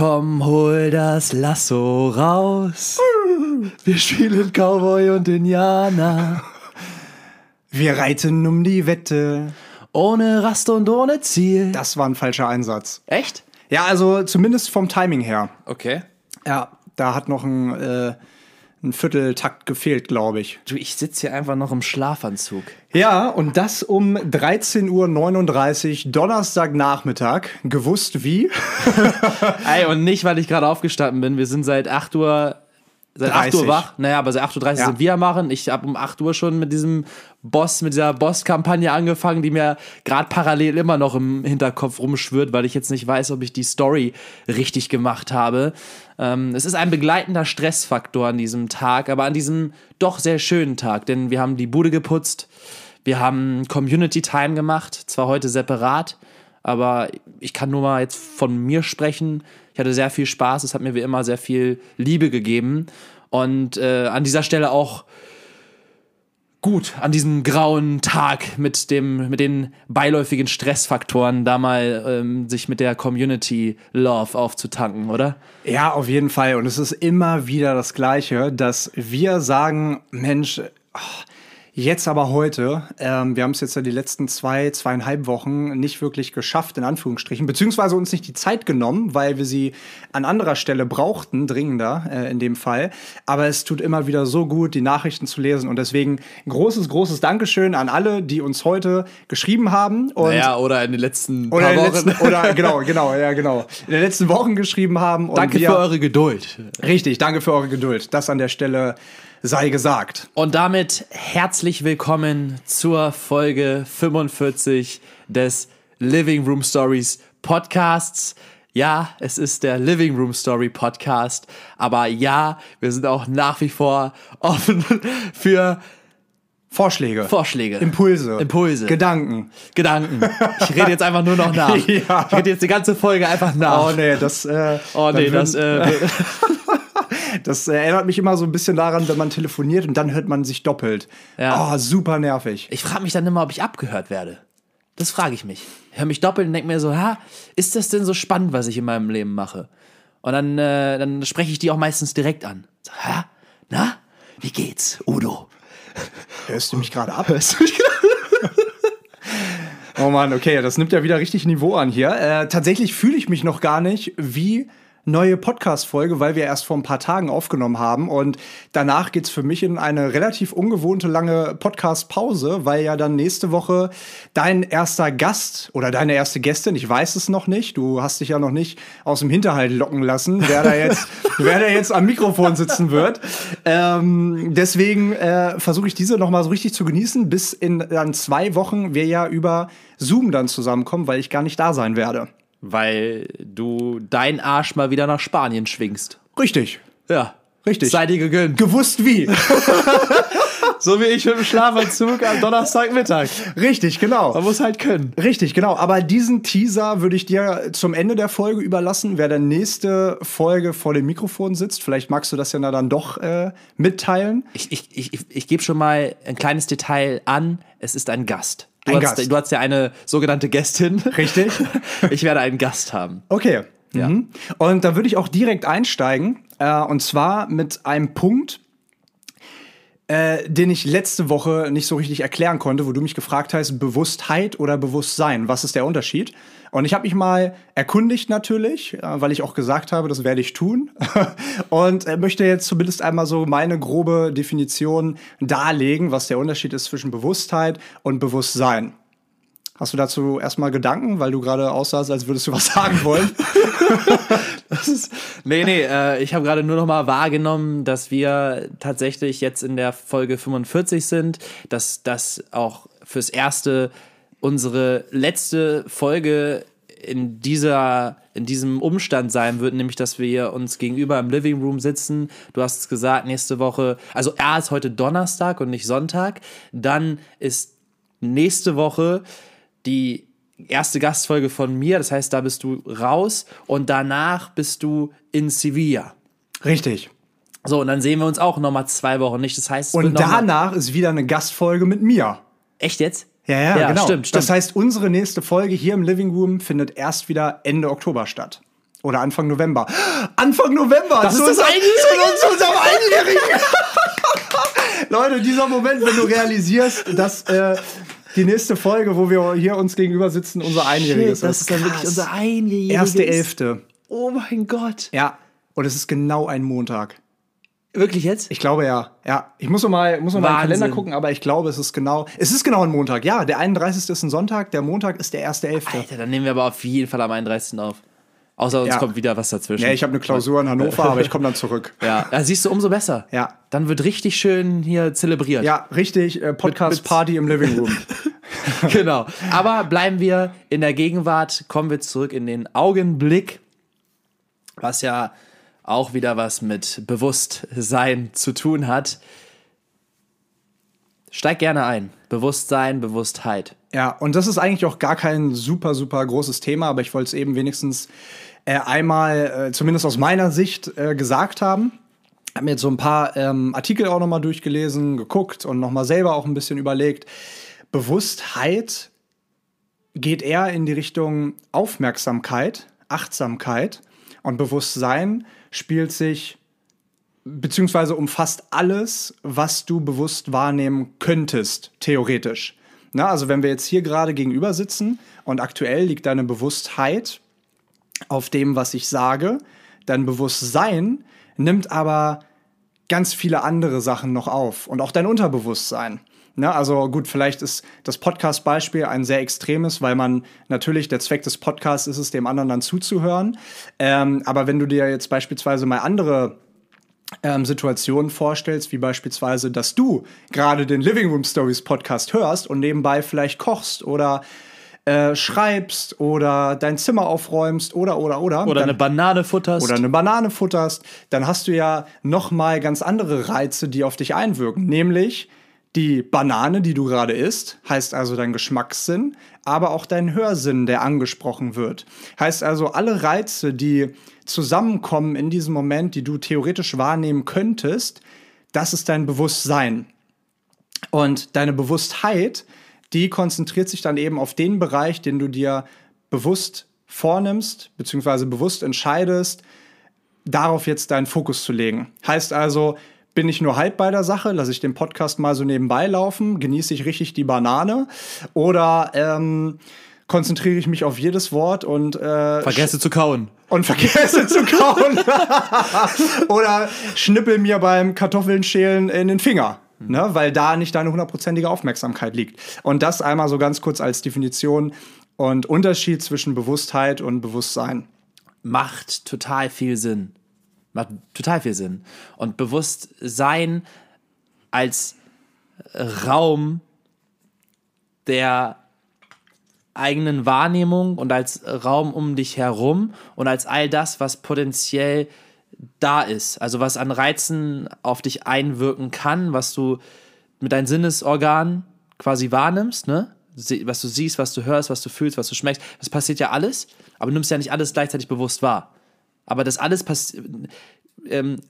Komm, hol das Lasso raus. Wir spielen Cowboy und Indianer. Wir reiten um die Wette. Ohne Rast und ohne Ziel. Das war ein falscher Einsatz. Echt? Ja, also zumindest vom Timing her. Okay. Ja, da hat noch ein, äh, ein Vierteltakt gefehlt, glaube ich. Du, ich sitze hier einfach noch im Schlafanzug. Ja, und das um 13.39 Uhr, Donnerstagnachmittag. Gewusst wie? Ey, und nicht, weil ich gerade aufgestanden bin. Wir sind seit 8 Uhr. Seit 8 Uhr 30. wach. Naja, aber seit 8.30 Uhr Ja. sind wir am machen. Ich habe um 8 Uhr schon mit diesem Boss, mit dieser Boss-Kampagne angefangen, die mir gerade parallel immer noch im Hinterkopf rumschwirrt, weil ich jetzt nicht weiß, ob ich die Story richtig gemacht habe. Ähm, es ist ein begleitender Stressfaktor an diesem Tag, aber an diesem doch sehr schönen Tag, denn wir haben die Bude geputzt, wir haben Community Time gemacht, zwar heute separat, aber ich kann nur mal jetzt von mir sprechen. Hatte sehr viel Spaß, es hat mir wie immer sehr viel Liebe gegeben. Und äh, an dieser Stelle auch gut, an diesem grauen Tag mit, dem, mit den beiläufigen Stressfaktoren da mal ähm, sich mit der Community Love aufzutanken, oder? Ja, auf jeden Fall. Und es ist immer wieder das Gleiche, dass wir sagen, Mensch, ach, jetzt aber heute, ähm, wir haben es jetzt ja die letzten zwei, zweieinhalb Wochen nicht wirklich geschafft, in Anführungsstrichen, beziehungsweise uns nicht die Zeit genommen, weil wir sie an anderer Stelle brauchten, dringender äh, in dem Fall. Aber es tut immer wieder so gut, die Nachrichten zu lesen. Und deswegen ein großes, großes Dankeschön an alle, die uns heute geschrieben haben. Und ja, oder in den letzten oder, paar Wochen. letzten, oder genau, genau, ja, genau. In den letzten Wochen geschrieben haben. Danke wir, für eure Geduld. Richtig, danke für eure Geduld. Das an der Stelle sei gesagt. Und damit herzlich willkommen zur Folge 45 des Living Room Stories Podcasts. Ja, es ist der Living Room Story Podcast, aber ja, wir sind auch nach wie vor offen für Vorschläge. Vorschläge. Impulse. Impulse. Gedanken. Gedanken. Ich rede jetzt einfach nur noch nach. Ja. Ich rede jetzt die ganze Folge einfach nach. Oh nee, das, äh, Oh nee, das, äh, das erinnert mich immer so ein bisschen daran, wenn man telefoniert und dann hört man sich doppelt. Ja. Oh, super nervig. ich frage mich dann immer, ob ich abgehört werde. Das frage ich mich. Ich höre mich doppelt und denke mir so, ha, ist das denn so spannend, was ich in meinem Leben mache? Und dann, äh, dann spreche ich die auch meistens direkt an. So, ha, na, wie geht's, Udo? Hörst du mich gerade ab? Hörst du mich gerade? oh Mann, okay, das nimmt ja wieder richtig Niveau an hier. Äh, tatsächlich fühle ich mich noch gar nicht wie neue Podcast-Folge, weil wir erst vor ein paar Tagen aufgenommen haben. Und danach geht's für mich in eine relativ ungewohnte lange Podcast-Pause, weil ja dann nächste Woche dein erster Gast oder deine erste Gästin, ich weiß es noch nicht, du hast dich ja noch nicht aus dem Hinterhalt locken lassen, wer da jetzt, wer da jetzt am Mikrofon sitzen wird. Ähm, deswegen äh, versuche ich diese noch mal so richtig zu genießen, bis in dann zwei Wochen wir ja über Zoom dann zusammenkommen, weil ich gar nicht da sein werde. Weil du dein Arsch mal wieder nach Spanien schwingst. Richtig. Ja. Richtig. Sei dir gegönnt. Gewusst wie. So wie ich mit dem Schlafanzug am Donnerstagmittag. Richtig, genau. Man muss halt können. Richtig, genau. Aber diesen Teaser würde ich dir zum Ende der Folge überlassen, wer der nächste Folge vor dem Mikrofon sitzt. Vielleicht magst du das ja dann doch äh, mitteilen. Ich, ich, ich, ich, ich gebe schon mal ein kleines Detail an. Es ist ein Gast. Du, Ein hast, Gast. du hast ja eine sogenannte Gästin. Richtig. Ich werde einen Gast haben. Okay. Ja. Mhm. Und da würde ich auch direkt einsteigen. Äh, und zwar mit einem Punkt, äh, den ich letzte Woche nicht so richtig erklären konnte, wo du mich gefragt hast, Bewusstheit oder Bewusstsein, was ist der Unterschied? Und ich habe mich mal erkundigt natürlich, äh, weil ich auch gesagt habe, das werde ich tun. und äh, möchte jetzt zumindest einmal so meine grobe Definition darlegen, was der Unterschied ist zwischen Bewusstheit und Bewusstsein. Hast du dazu erstmal Gedanken, weil du gerade aussahst, als würdest du was sagen wollen? Das ist, nee, nee, äh, ich habe gerade nur noch mal wahrgenommen, dass wir tatsächlich jetzt in der Folge 45 sind, dass das auch fürs Erste unsere letzte Folge in dieser in diesem Umstand sein wird, nämlich dass wir uns gegenüber im Living Room sitzen. Du hast es gesagt, nächste Woche, also A ist heute Donnerstag und nicht Sonntag, dann ist nächste Woche die erste Gastfolge von mir, das heißt, da bist du raus und danach bist du in Sevilla. Richtig. So, und dann sehen wir uns auch nochmal zwei Wochen nicht. Das heißt, Und danach ist wieder eine Gastfolge mit mir. Echt jetzt? Ja, ja, Ja, genau. stimmt, stimmt. Das heißt, unsere nächste Folge hier im Living Room findet erst wieder Ende Oktober statt. Oder Anfang November. Anfang November! Das zu ist das Einjährige! Zu unserem Einjährigen! Leute, dieser Moment, wenn du realisierst, dass äh, die nächste Folge, wo wir hier uns gegenüber sitzen, unser Einjähriges das ist dann wirklich unser einjähriges. Erste Elfte. Oh mein Gott. Ja. Und es ist genau ein Montag. Wirklich jetzt? Ich glaube ja. Ja. Ich muss noch mal, muss noch mal in den. Kalender gucken, aber ich glaube, es ist genau. Es ist genau ein Montag. Ja, der 31. ist ein Sonntag, der Montag ist der erste Elfte. Alter, dann nehmen wir aber auf jeden Fall am 31. auf. Außer uns Ja. kommt wieder was dazwischen. Ja, ich habe eine Klausur in Hannover, aber ich komme dann zurück. Ja, ja, siehst du, umso besser. Ja. Dann wird richtig schön hier zelebriert. Ja, richtig, äh, Podcast-Party im Living Room. genau. Aber bleiben wir in der Gegenwart, kommen wir zurück in den Augenblick, was ja auch wieder was mit Bewusstsein zu tun hat. Steig gerne ein. Bewusstsein, Bewusstheit. Ja, und das ist eigentlich auch gar kein super, super großes Thema, aber ich wollte es eben wenigstens äh, einmal, äh, zumindest aus meiner Sicht, äh, gesagt haben. Hab mir jetzt so ein paar ähm, Artikel auch nochmal durchgelesen, geguckt und nochmal selber auch ein bisschen überlegt. Bewusstheit geht eher in die Richtung Aufmerksamkeit, Achtsamkeit und Bewusstsein spielt sich beziehungsweise umfasst alles, was du bewusst wahrnehmen könntest, theoretisch. Na, also wenn wir jetzt hier gerade gegenüber sitzen und aktuell liegt deine Bewusstheit auf dem, was ich sage, dein Bewusstsein nimmt aber ganz viele andere Sachen noch auf und auch dein Unterbewusstsein. Ne, also gut, vielleicht ist das Podcast-Beispiel ein sehr extremes, weil man natürlich, der Zweck des Podcasts ist es, dem anderen dann zuzuhören. Ähm, aber wenn du dir jetzt beispielsweise mal andere ähm, Situationen vorstellst, wie beispielsweise, dass du gerade den Living Room Stories Podcast hörst und nebenbei vielleicht kochst oder äh, schreibst oder dein Zimmer aufräumst oder oder oder Oder dann- eine Banane futterst. oder eine Banane futterst, dann hast du ja noch mal ganz andere Reize, die auf dich einwirken, nämlich die Banane, die du gerade isst, heißt also dein Geschmackssinn, aber auch dein Hörsinn, der angesprochen wird. Heißt also alle Reize, die zusammenkommen in diesem Moment, die du theoretisch wahrnehmen könntest, das ist dein Bewusstsein. Und deine Bewusstheit, die konzentriert sich dann eben auf den Bereich, den du dir bewusst vornimmst, beziehungsweise bewusst entscheidest, darauf jetzt deinen Fokus zu legen. Heißt also, bin ich nur halb bei der Sache, lasse ich den Podcast mal so nebenbei laufen, genieße ich richtig die Banane oder ähm, konzentriere ich mich auf jedes Wort und äh, Vergesse zu kauen. und vergesse zu kauen. Oder schnippel mir beim Kartoffeln schälen in den Finger. Ne, weil da nicht deine hundertprozentige Aufmerksamkeit liegt. Und das einmal so ganz kurz als Definition und Unterschied zwischen Bewusstheit und Bewusstsein. macht total viel Sinn. Macht total viel Sinn. Und Bewusstsein als Raum der eigenen Wahrnehmung und als Raum um dich herum und als all das, was potenziell da ist. Also was an Reizen auf dich einwirken kann, was du mit deinen Sinnesorganen quasi wahrnimmst, ne? Was du siehst, was du hörst, was du fühlst, was du schmeckst, das passiert ja alles, aber du nimmst ja nicht alles gleichzeitig bewusst wahr. Aber das alles ähm,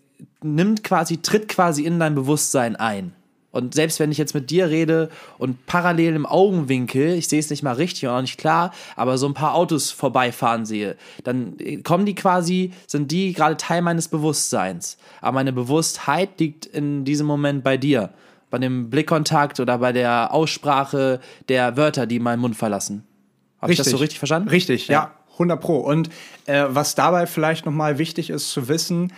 nimmt quasi, tritt quasi in dein Bewusstsein ein. Und selbst wenn ich jetzt mit dir rede und parallel im Augenwinkel, ich sehe es nicht mal richtig und auch nicht klar, aber so ein paar Autos vorbeifahren sehe, dann kommen die quasi, sind die gerade Teil meines Bewusstseins. Aber meine Bewusstheit liegt in diesem Moment bei dir. Bei dem Blickkontakt oder bei der Aussprache der Wörter, die meinen Mund verlassen. Habe ich das so richtig verstanden? Richtig, ja, 100 Pro. Und äh, was dabei vielleicht nochmal wichtig ist zu wissen,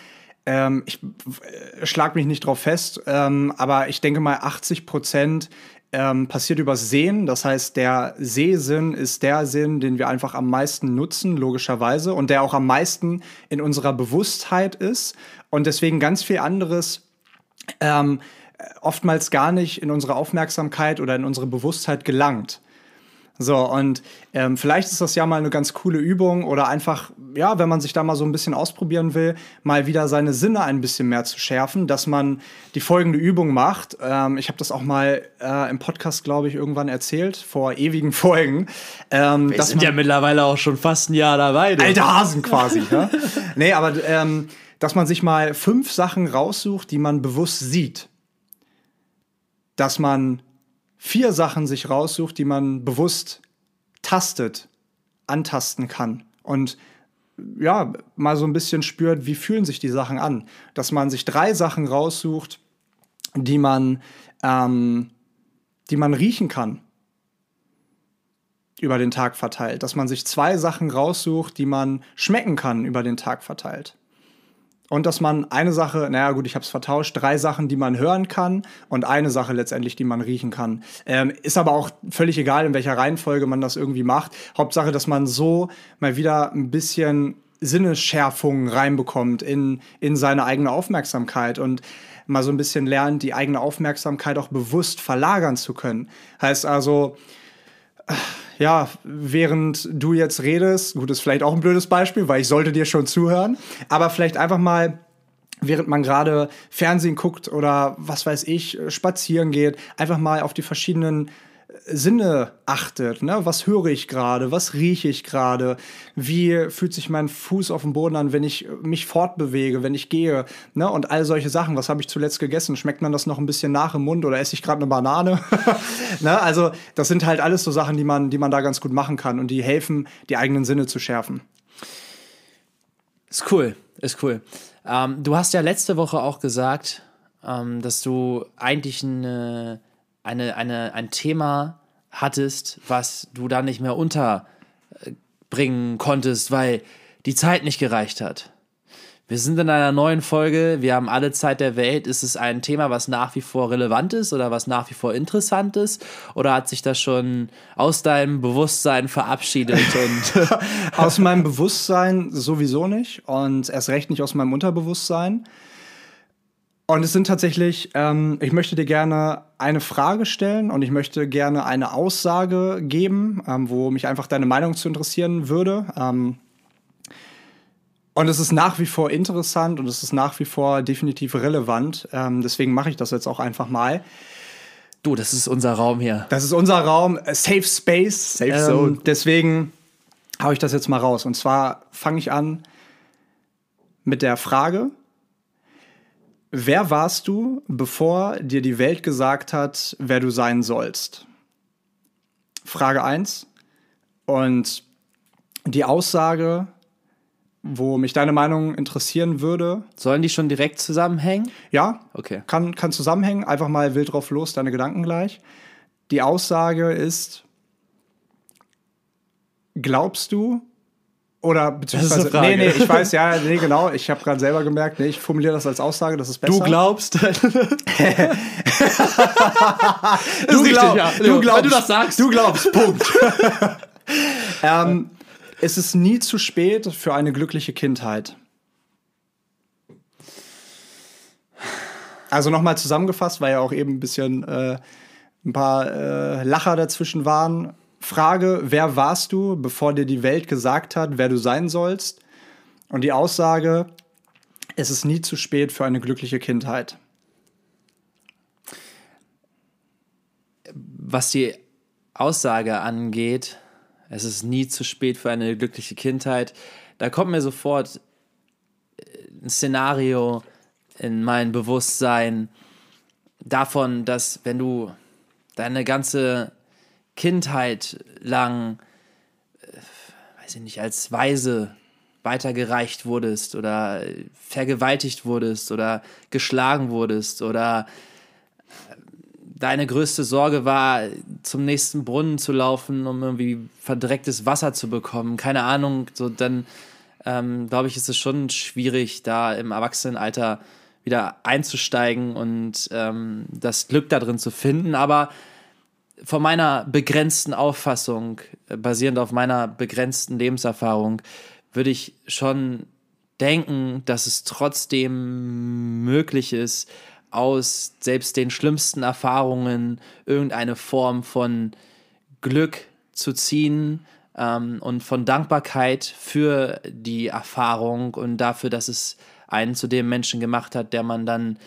ähm, ich äh, schlag mich nicht drauf fest, ähm, aber ich denke mal 80 Prozent ähm, passiert übers Sehen. Das heißt, der Sehsinn ist der Sinn, den wir einfach am meisten nutzen, logischerweise, und der auch am meisten in unserer Bewusstheit ist und deswegen ganz viel anderes ähm, oftmals gar nicht in unsere Aufmerksamkeit oder in unsere Bewusstheit gelangt. So, und ähm, vielleicht ist das ja mal eine ganz coole Übung oder einfach, ja, wenn man sich da mal so ein bisschen ausprobieren will, mal wieder seine Sinne ein bisschen mehr zu schärfen, dass man die folgende Übung macht. Ähm, ich habe das auch mal äh, im Podcast, glaube ich, irgendwann erzählt, vor ewigen Folgen. Ähm, Wir sind ja mittlerweile auch schon fast ein Jahr dabei. du. Alter Hasen quasi. ja? Nee, aber ähm, dass man sich mal fünf Sachen raussucht, die man bewusst sieht. Dass man vier Sachen sich raussucht, die man bewusst tastet, antasten kann. Und ja, mal so ein bisschen spürt, wie fühlen sich die Sachen an. Dass man sich drei Sachen raussucht, die man, ähm, die man riechen kann über den Tag verteilt. Dass man sich zwei Sachen raussucht, die man schmecken kann über den Tag verteilt. Und dass man eine Sache, naja gut, ich habe es vertauscht, drei Sachen, die man hören kann und eine Sache letztendlich, die man riechen kann. Ähm, ist aber auch völlig egal, in welcher Reihenfolge man das irgendwie macht. Hauptsache, dass man so mal wieder ein bisschen Sinnesschärfung reinbekommt in, in seine eigene Aufmerksamkeit und mal so ein bisschen lernt, die eigene Aufmerksamkeit auch bewusst verlagern zu können. Heißt also, ja, während du jetzt redest, gut, ist vielleicht auch ein blödes Beispiel, weil ich sollte dir schon zuhören, aber vielleicht einfach mal während man gerade Fernsehen guckt oder was weiß ich, spazieren geht, einfach mal auf die verschiedenen Sinne achtet. Ne? Was höre ich gerade? Was rieche ich gerade? Wie fühlt sich mein Fuß auf dem Boden an, wenn ich mich fortbewege, wenn ich gehe? Ne? Und all solche Sachen. Was habe ich zuletzt gegessen? Schmeckt man das noch ein bisschen nach im Mund oder esse ich gerade eine Banane? ne? Also, das sind halt alles so Sachen, die man, die man da ganz gut machen kann und die helfen, die eigenen Sinne zu schärfen. Ist cool, ist cool. Ähm, du hast ja letzte Woche auch gesagt, ähm, dass du eigentlich eine eine, eine, ein Thema hattest, was du dann nicht mehr unterbringen konntest, weil die Zeit nicht gereicht hat. Wir sind in einer neuen Folge, wir haben alle Zeit der Welt. Ist es ein Thema, was nach wie vor relevant ist oder was nach wie vor interessant ist? Oder hat sich das schon aus deinem Bewusstsein verabschiedet? Und aus meinem Bewusstsein sowieso nicht und erst recht nicht aus meinem Unterbewusstsein. Und es sind tatsächlich, ähm, ich möchte dir gerne eine Frage stellen und ich möchte gerne eine Aussage geben, ähm, wo mich einfach deine Meinung zu interessieren würde. Ähm, und es ist nach wie vor interessant und es ist nach wie vor definitiv relevant. Ähm, deswegen mache ich das jetzt auch einfach mal. Du, das ist unser Raum hier. Das ist unser Raum, Safe Space. Safe Zone. Ähm, deswegen haue ich das jetzt mal raus. Und zwar fange ich an mit der Frage, Wer warst du, bevor dir die Welt gesagt hat, wer du sein sollst? Frage 1. Und die Aussage, wo mich deine Meinung interessieren würde. Sollen die schon direkt zusammenhängen? Ja, okay. Kann, kann zusammenhängen. Einfach mal wild drauf los, deine Gedanken gleich. Die Aussage ist: Glaubst du, oder beziehungsweise, nee, nee, ich weiß, ja, nee, genau. Ich habe gerade selber gemerkt, nee, ich formuliere das als Aussage, das ist besser. Du glaubst. du, glaub, ja. du glaubst. du das sagst. Du glaubst, Punkt. ähm, es ist nie zu spät für eine glückliche Kindheit. Also nochmal zusammengefasst, weil ja auch eben ein bisschen äh, ein paar äh, Lacher dazwischen waren. Frage, wer warst du, bevor dir die Welt gesagt hat, wer du sein sollst? Und die Aussage, es ist nie zu spät für eine glückliche Kindheit. Was die Aussage angeht, es ist nie zu spät für eine glückliche Kindheit, da kommt mir sofort ein Szenario in mein Bewusstsein davon, dass wenn du deine ganze Kindheit lang, äh, weiß ich nicht, als Weise weitergereicht wurdest oder vergewaltigt wurdest oder geschlagen wurdest oder äh, deine größte Sorge war, zum nächsten Brunnen zu laufen, um irgendwie verdrecktes Wasser zu bekommen. Keine Ahnung, so dann ähm, glaube ich, ist es schon schwierig, da im Erwachsenenalter wieder einzusteigen und ähm, das Glück da drin zu finden. Aber von meiner begrenzten Auffassung, äh, basierend auf meiner begrenzten Lebenserfahrung, würde ich schon denken, dass es trotzdem möglich ist, aus selbst den schlimmsten Erfahrungen irgendeine Form von Glück zu ziehen ähm, und von Dankbarkeit für die Erfahrung und dafür, dass es einen zu dem Menschen gemacht hat, der man dann,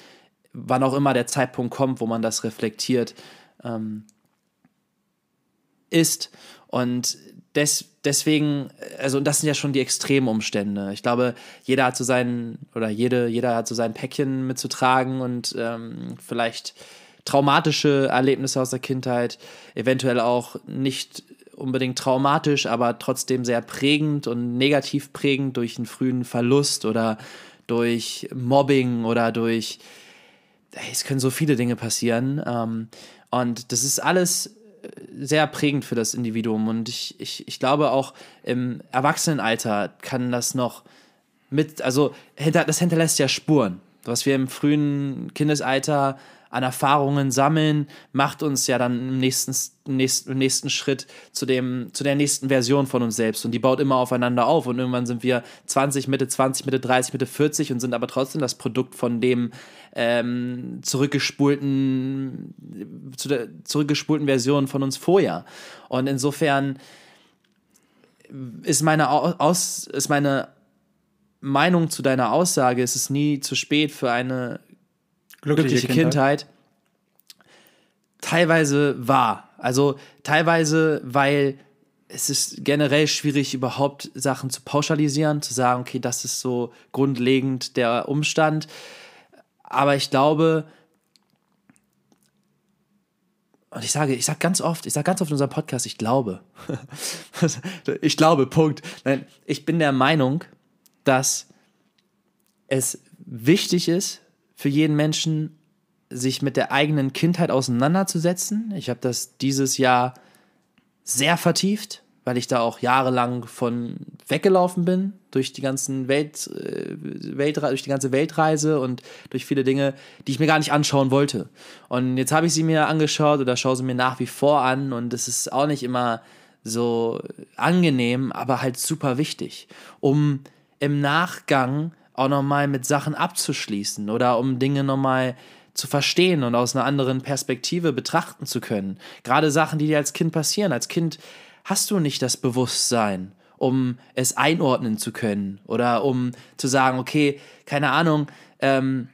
wann auch immer der Zeitpunkt kommt, wo man das reflektiert, ähm, ist. Und des, deswegen, also das sind ja schon die Extremumstände. Ich glaube, jeder hat so seinen, oder jede, jeder hat so sein Päckchen mitzutragen und ähm, vielleicht traumatische Erlebnisse aus der Kindheit, eventuell auch nicht unbedingt traumatisch, aber trotzdem sehr prägend und negativ prägend durch einen frühen Verlust oder durch Mobbing oder durch, es können so viele Dinge passieren. Ähm, und das ist alles sehr prägend für das Individuum. Und ich, ich, ich glaube auch im Erwachsenenalter kann das noch mit, also das hinterlässt ja Spuren. Was wir im frühen Kindesalter an Erfahrungen sammeln, macht uns ja dann im nächsten, nächsten, nächsten Schritt zu, dem, zu der nächsten Version von uns selbst. Und die baut immer aufeinander auf. Und irgendwann sind wir 20, Mitte 20, Mitte 30, Mitte 40 und sind aber trotzdem das Produkt von dem ähm, zurückgespulten, zu der zurückgespulten Version von uns vorher. Und insofern ist meine, Aus, ist meine Meinung zu deiner Aussage, es ist nie zu spät für eine glückliche, glückliche Kindheit. Kindheit. Teilweise wahr. Also teilweise, weil es ist generell schwierig, überhaupt Sachen zu pauschalisieren, zu sagen, okay, das ist so grundlegend der Umstand. Aber ich glaube, und ich sage, ich sage ganz oft, ich sage ganz oft in unserem Podcast, ich glaube. ich glaube, Punkt. Nein, ich bin der Meinung, dass es wichtig ist, für jeden Menschen, sich mit der eigenen Kindheit auseinanderzusetzen. Ich habe das dieses Jahr sehr vertieft, weil ich da auch jahrelang von weggelaufen bin durch die ganzen Welt, äh, Welt durch die ganze Weltreise und durch viele Dinge, die ich mir gar nicht anschauen wollte. Und jetzt habe ich sie mir angeschaut oder schaue sie mir nach wie vor an und es ist auch nicht immer so angenehm, aber halt super wichtig, um im Nachgang auch nochmal mit Sachen abzuschließen oder um Dinge nochmal zu verstehen und aus einer anderen Perspektive betrachten zu können. Gerade Sachen, die dir als Kind passieren. Als Kind hast du nicht das Bewusstsein, um es einordnen zu können oder um zu sagen, okay, keine Ahnung, ähm,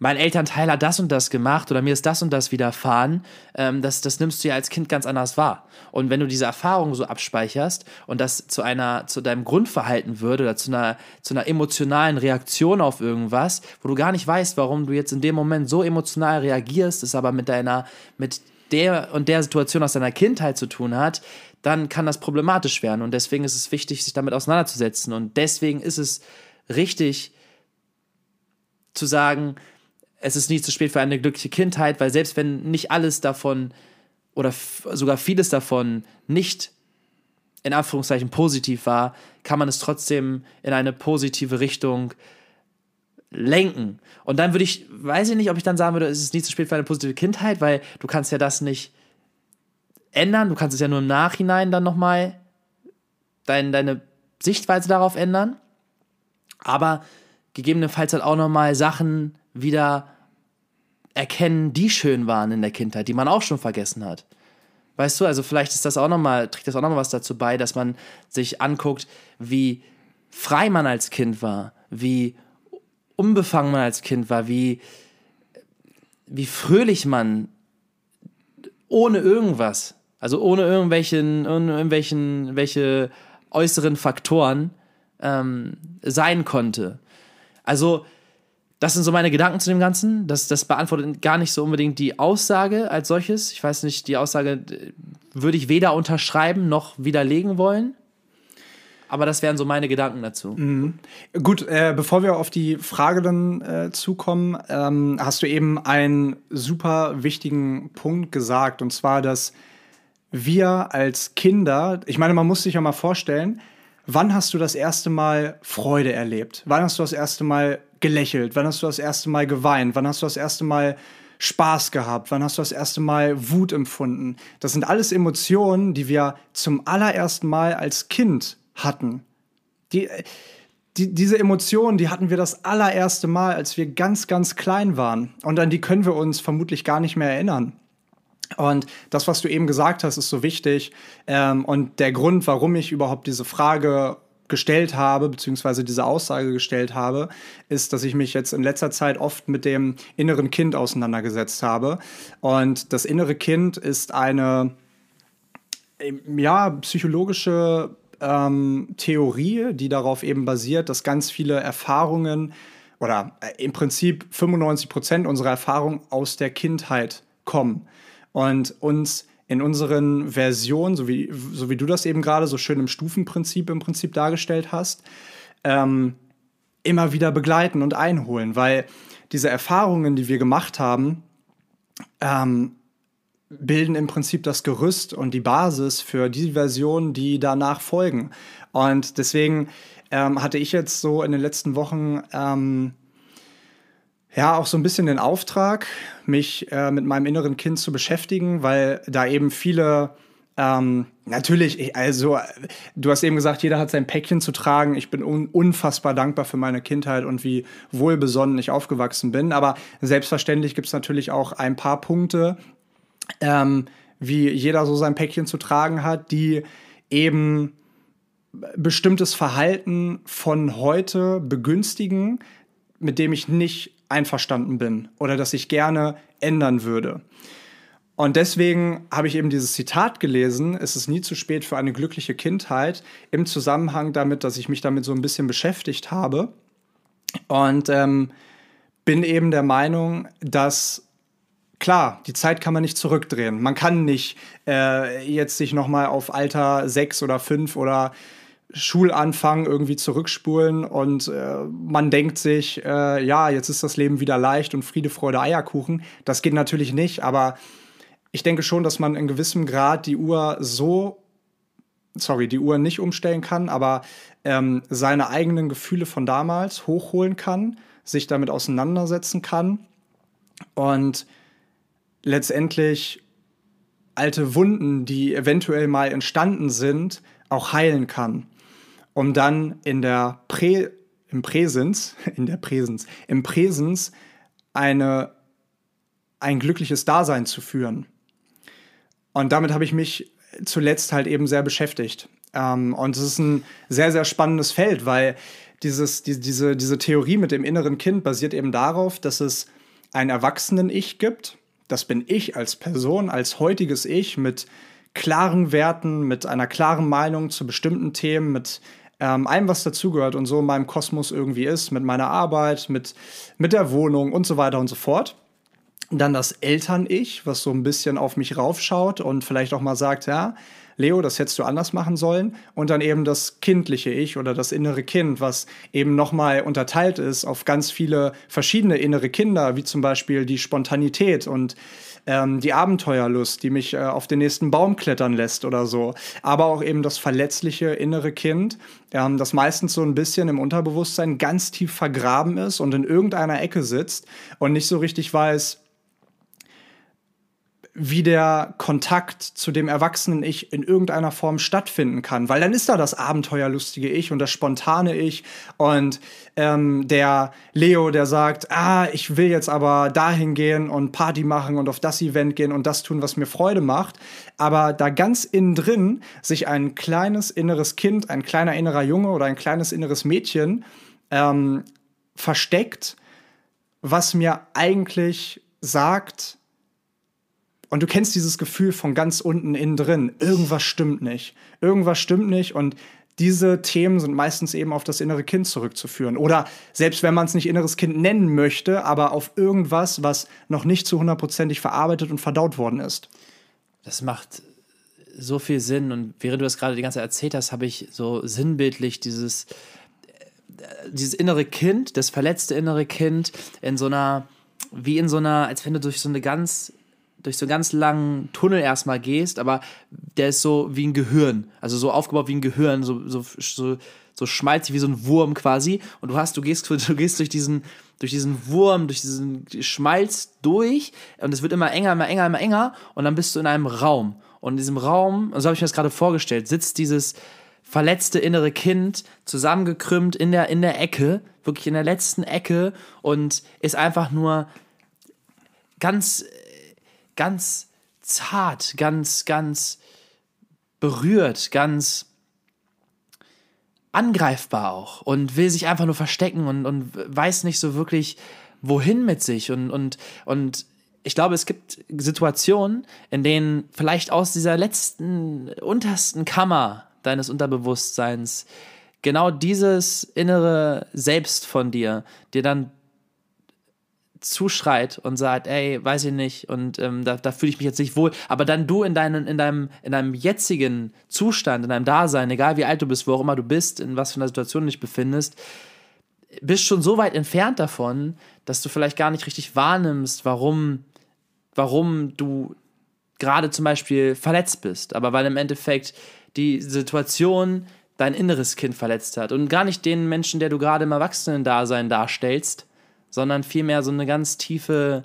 mein Elternteil hat das und das gemacht oder mir ist das und das widerfahren, ähm, das, das nimmst du ja als Kind ganz anders wahr. Und wenn du diese Erfahrung so abspeicherst und das zu einer, zu deinem Grundverhalten würde oder zu einer, zu einer emotionalen Reaktion auf irgendwas, wo du gar nicht weißt, warum du jetzt in dem Moment so emotional reagierst, es aber mit deiner, mit der und der Situation aus deiner Kindheit zu tun hat, dann kann das problematisch werden. Und deswegen ist es wichtig, sich damit auseinanderzusetzen. Und deswegen ist es richtig zu sagen, es ist nie zu spät für eine glückliche Kindheit, weil selbst wenn nicht alles davon oder sogar vieles davon nicht in Anführungszeichen positiv war, kann man es trotzdem in eine positive Richtung lenken. Und dann würde ich, weiß ich nicht, ob ich dann sagen würde, es ist nie zu spät für eine positive Kindheit, weil du kannst ja das nicht ändern, du kannst es ja nur im Nachhinein dann nochmal dein, deine Sichtweise darauf ändern. Aber gegebenenfalls halt auch nochmal Sachen wieder erkennen, die schön waren in der Kindheit, die man auch schon vergessen hat. Weißt du, also vielleicht ist das auch noch mal, trägt das auch noch mal was dazu bei, dass man sich anguckt, wie frei man als Kind war, wie unbefangen man als Kind war, wie, wie fröhlich man ohne irgendwas, also ohne irgendwelchen, ohne irgendwelchen welche äußeren Faktoren ähm, sein konnte. Also das sind so meine Gedanken zu dem Ganzen. Das, das beantwortet gar nicht so unbedingt die Aussage als solches. Ich weiß nicht, die Aussage äh, würde ich weder unterschreiben noch widerlegen wollen. Aber das wären so meine Gedanken dazu. Mhm. Gut, äh, bevor wir auf die Frage dann äh, zukommen, ähm, hast du eben einen super wichtigen Punkt gesagt. Und zwar, dass wir als Kinder, ich meine, man muss sich ja mal vorstellen, wann hast du das erste Mal Freude erlebt? Wann hast du das erste Mal gelächelt? Wann hast du das erste Mal geweint? Wann hast du das erste Mal Spaß gehabt? Wann hast du das erste Mal Wut empfunden? Das sind alles Emotionen, die wir zum allerersten Mal als Kind hatten. Die, die, diese Emotionen, die hatten wir das allererste Mal, als wir ganz, ganz klein waren. Und an die können wir uns vermutlich gar nicht mehr erinnern. Und das, was du eben gesagt hast, ist so wichtig. Ähm, und der Grund, warum ich überhaupt diese Frage gestellt habe, beziehungsweise diese Aussage gestellt habe, ist, dass ich mich jetzt in letzter Zeit oft mit dem inneren Kind auseinandergesetzt habe. Und das innere Kind ist eine, ja, psychologische ähm, Theorie, die darauf eben basiert, dass ganz viele Erfahrungen oder äh, im Prinzip 95 Prozent unserer Erfahrungen aus der Kindheit kommen und uns in unseren Versionen, so wie, so wie du das eben gerade so schön im Stufenprinzip im Prinzip dargestellt hast, ähm, immer wieder begleiten und einholen, weil diese Erfahrungen, die wir gemacht haben, ähm, bilden im Prinzip das Gerüst und die Basis für die Versionen, die danach folgen. Und deswegen ähm, hatte ich jetzt so in den letzten Wochen ähm, ja auch so ein bisschen den Auftrag, mich äh, mit meinem inneren Kind zu beschäftigen, weil da eben viele ähm, natürlich, also du hast eben gesagt, jeder hat sein Päckchen zu tragen. Ich bin un unfassbar dankbar für meine Kindheit und wie wohlbesonnen ich aufgewachsen bin. Aber selbstverständlich gibt es natürlich auch ein paar Punkte, ähm, wie jeder so sein Päckchen zu tragen hat, die eben bestimmtes Verhalten von heute begünstigen, mit dem ich nicht einverstanden bin oder das ich gerne ändern würde. Und deswegen habe ich eben dieses Zitat gelesen, es ist nie zu spät für eine glückliche Kindheit, im Zusammenhang damit, dass ich mich damit so ein bisschen beschäftigt habe. Und ähm, bin eben der Meinung, dass klar, die Zeit kann man nicht zurückdrehen. Man kann nicht äh, jetzt sich nochmal auf Alter sechs oder fünf oder Schulanfang irgendwie zurückspulen und äh, man denkt sich, äh, ja, jetzt ist das Leben wieder leicht und Friede, Freude, Eierkuchen. Das geht natürlich nicht, aber ich denke schon, dass man in gewissem Grad die Uhr so, sorry, die Uhr nicht umstellen kann, aber ähm, seine eigenen Gefühle von damals hochholen kann, sich damit auseinandersetzen kann und letztendlich alte Wunden, die eventuell mal entstanden sind, auch heilen kann um dann in der Prä, im Präsens, in der Präsens, im Präsens eine, ein glückliches Dasein zu führen. Und damit habe ich mich zuletzt halt eben sehr beschäftigt. Ähm, und es ist ein sehr, sehr spannendes Feld, weil dieses, die, diese, diese Theorie mit dem inneren Kind basiert eben darauf, dass es ein Erwachsenen-Ich gibt. Das bin ich als Person, als heutiges Ich mit klaren Werten, mit einer klaren Meinung zu bestimmten Themen, mit ähm, allem, was dazugehört und so in meinem Kosmos irgendwie ist, mit meiner Arbeit, mit, mit der Wohnung und so weiter und so fort. Dann das Eltern-Ich, was so ein bisschen auf mich raufschaut und vielleicht auch mal sagt, ja, Leo, das hättest du anders machen sollen. Und dann eben das kindliche Ich oder das innere Kind, was eben nochmal unterteilt ist auf ganz viele verschiedene innere Kinder, wie zum Beispiel die Spontanität und ähm, die Abenteuerlust, die mich äh, auf den nächsten Baum klettern lässt oder so. Aber auch eben das verletzliche innere Kind, ähm, das meistens so ein bisschen im Unterbewusstsein ganz tief vergraben ist und in irgendeiner Ecke sitzt und nicht so richtig weiß, wie der Kontakt zu dem erwachsenen Ich in irgendeiner Form stattfinden kann. Weil dann ist da das abenteuerlustige Ich und das spontane Ich und ähm, der Leo, der sagt, ah, ich will jetzt aber dahin gehen und Party machen und auf das Event gehen und das tun, was mir Freude macht. Aber da ganz innen drin sich ein kleines inneres Kind, ein kleiner innerer Junge oder ein kleines inneres Mädchen ähm, versteckt, was mir eigentlich sagt, und du kennst dieses Gefühl von ganz unten innen drin. Irgendwas stimmt nicht. Irgendwas stimmt nicht. Und diese Themen sind meistens eben auf das innere Kind zurückzuführen. Oder selbst wenn man es nicht inneres Kind nennen möchte, aber auf irgendwas, was noch nicht zu hundertprozentig verarbeitet und verdaut worden ist. Das macht so viel Sinn. Und während du das gerade die ganze Zeit erzählt hast, habe ich so sinnbildlich dieses, äh, dieses innere Kind, das verletzte innere Kind in so einer, wie in so einer, als wenn du durch so eine ganz durch so einen ganz langen Tunnel erstmal gehst, aber der ist so wie ein Gehirn, also so aufgebaut wie ein Gehirn, so, so, so, so schmalzig wie so ein Wurm quasi. Und du hast, du gehst, du gehst durch diesen, durch diesen Wurm, durch diesen Schmalz durch und es wird immer enger, immer enger, immer enger und dann bist du in einem Raum. Und in diesem Raum, so habe ich mir das gerade vorgestellt, sitzt dieses verletzte innere Kind zusammengekrümmt in der, in der Ecke, wirklich in der letzten Ecke und ist einfach nur ganz ganz zart, ganz, ganz berührt, ganz angreifbar auch und will sich einfach nur verstecken und, und weiß nicht so wirklich, wohin mit sich. Und, und, und ich glaube, es gibt Situationen, in denen vielleicht aus dieser letzten, untersten Kammer deines Unterbewusstseins genau dieses innere Selbst von dir dir dann zuschreit und sagt, ey, weiß ich nicht, und ähm, da, da fühle ich mich jetzt nicht wohl, aber dann du in, deinen, in, deinem, in deinem jetzigen Zustand, in deinem Dasein, egal wie alt du bist, wo auch immer du bist, in was für einer Situation du dich befindest, bist schon so weit entfernt davon, dass du vielleicht gar nicht richtig wahrnimmst, warum, warum du gerade zum Beispiel verletzt bist, aber weil im Endeffekt die Situation dein inneres Kind verletzt hat. Und gar nicht den Menschen, der du gerade im Erwachsenen-Dasein darstellst, sondern vielmehr so eine ganz tiefe.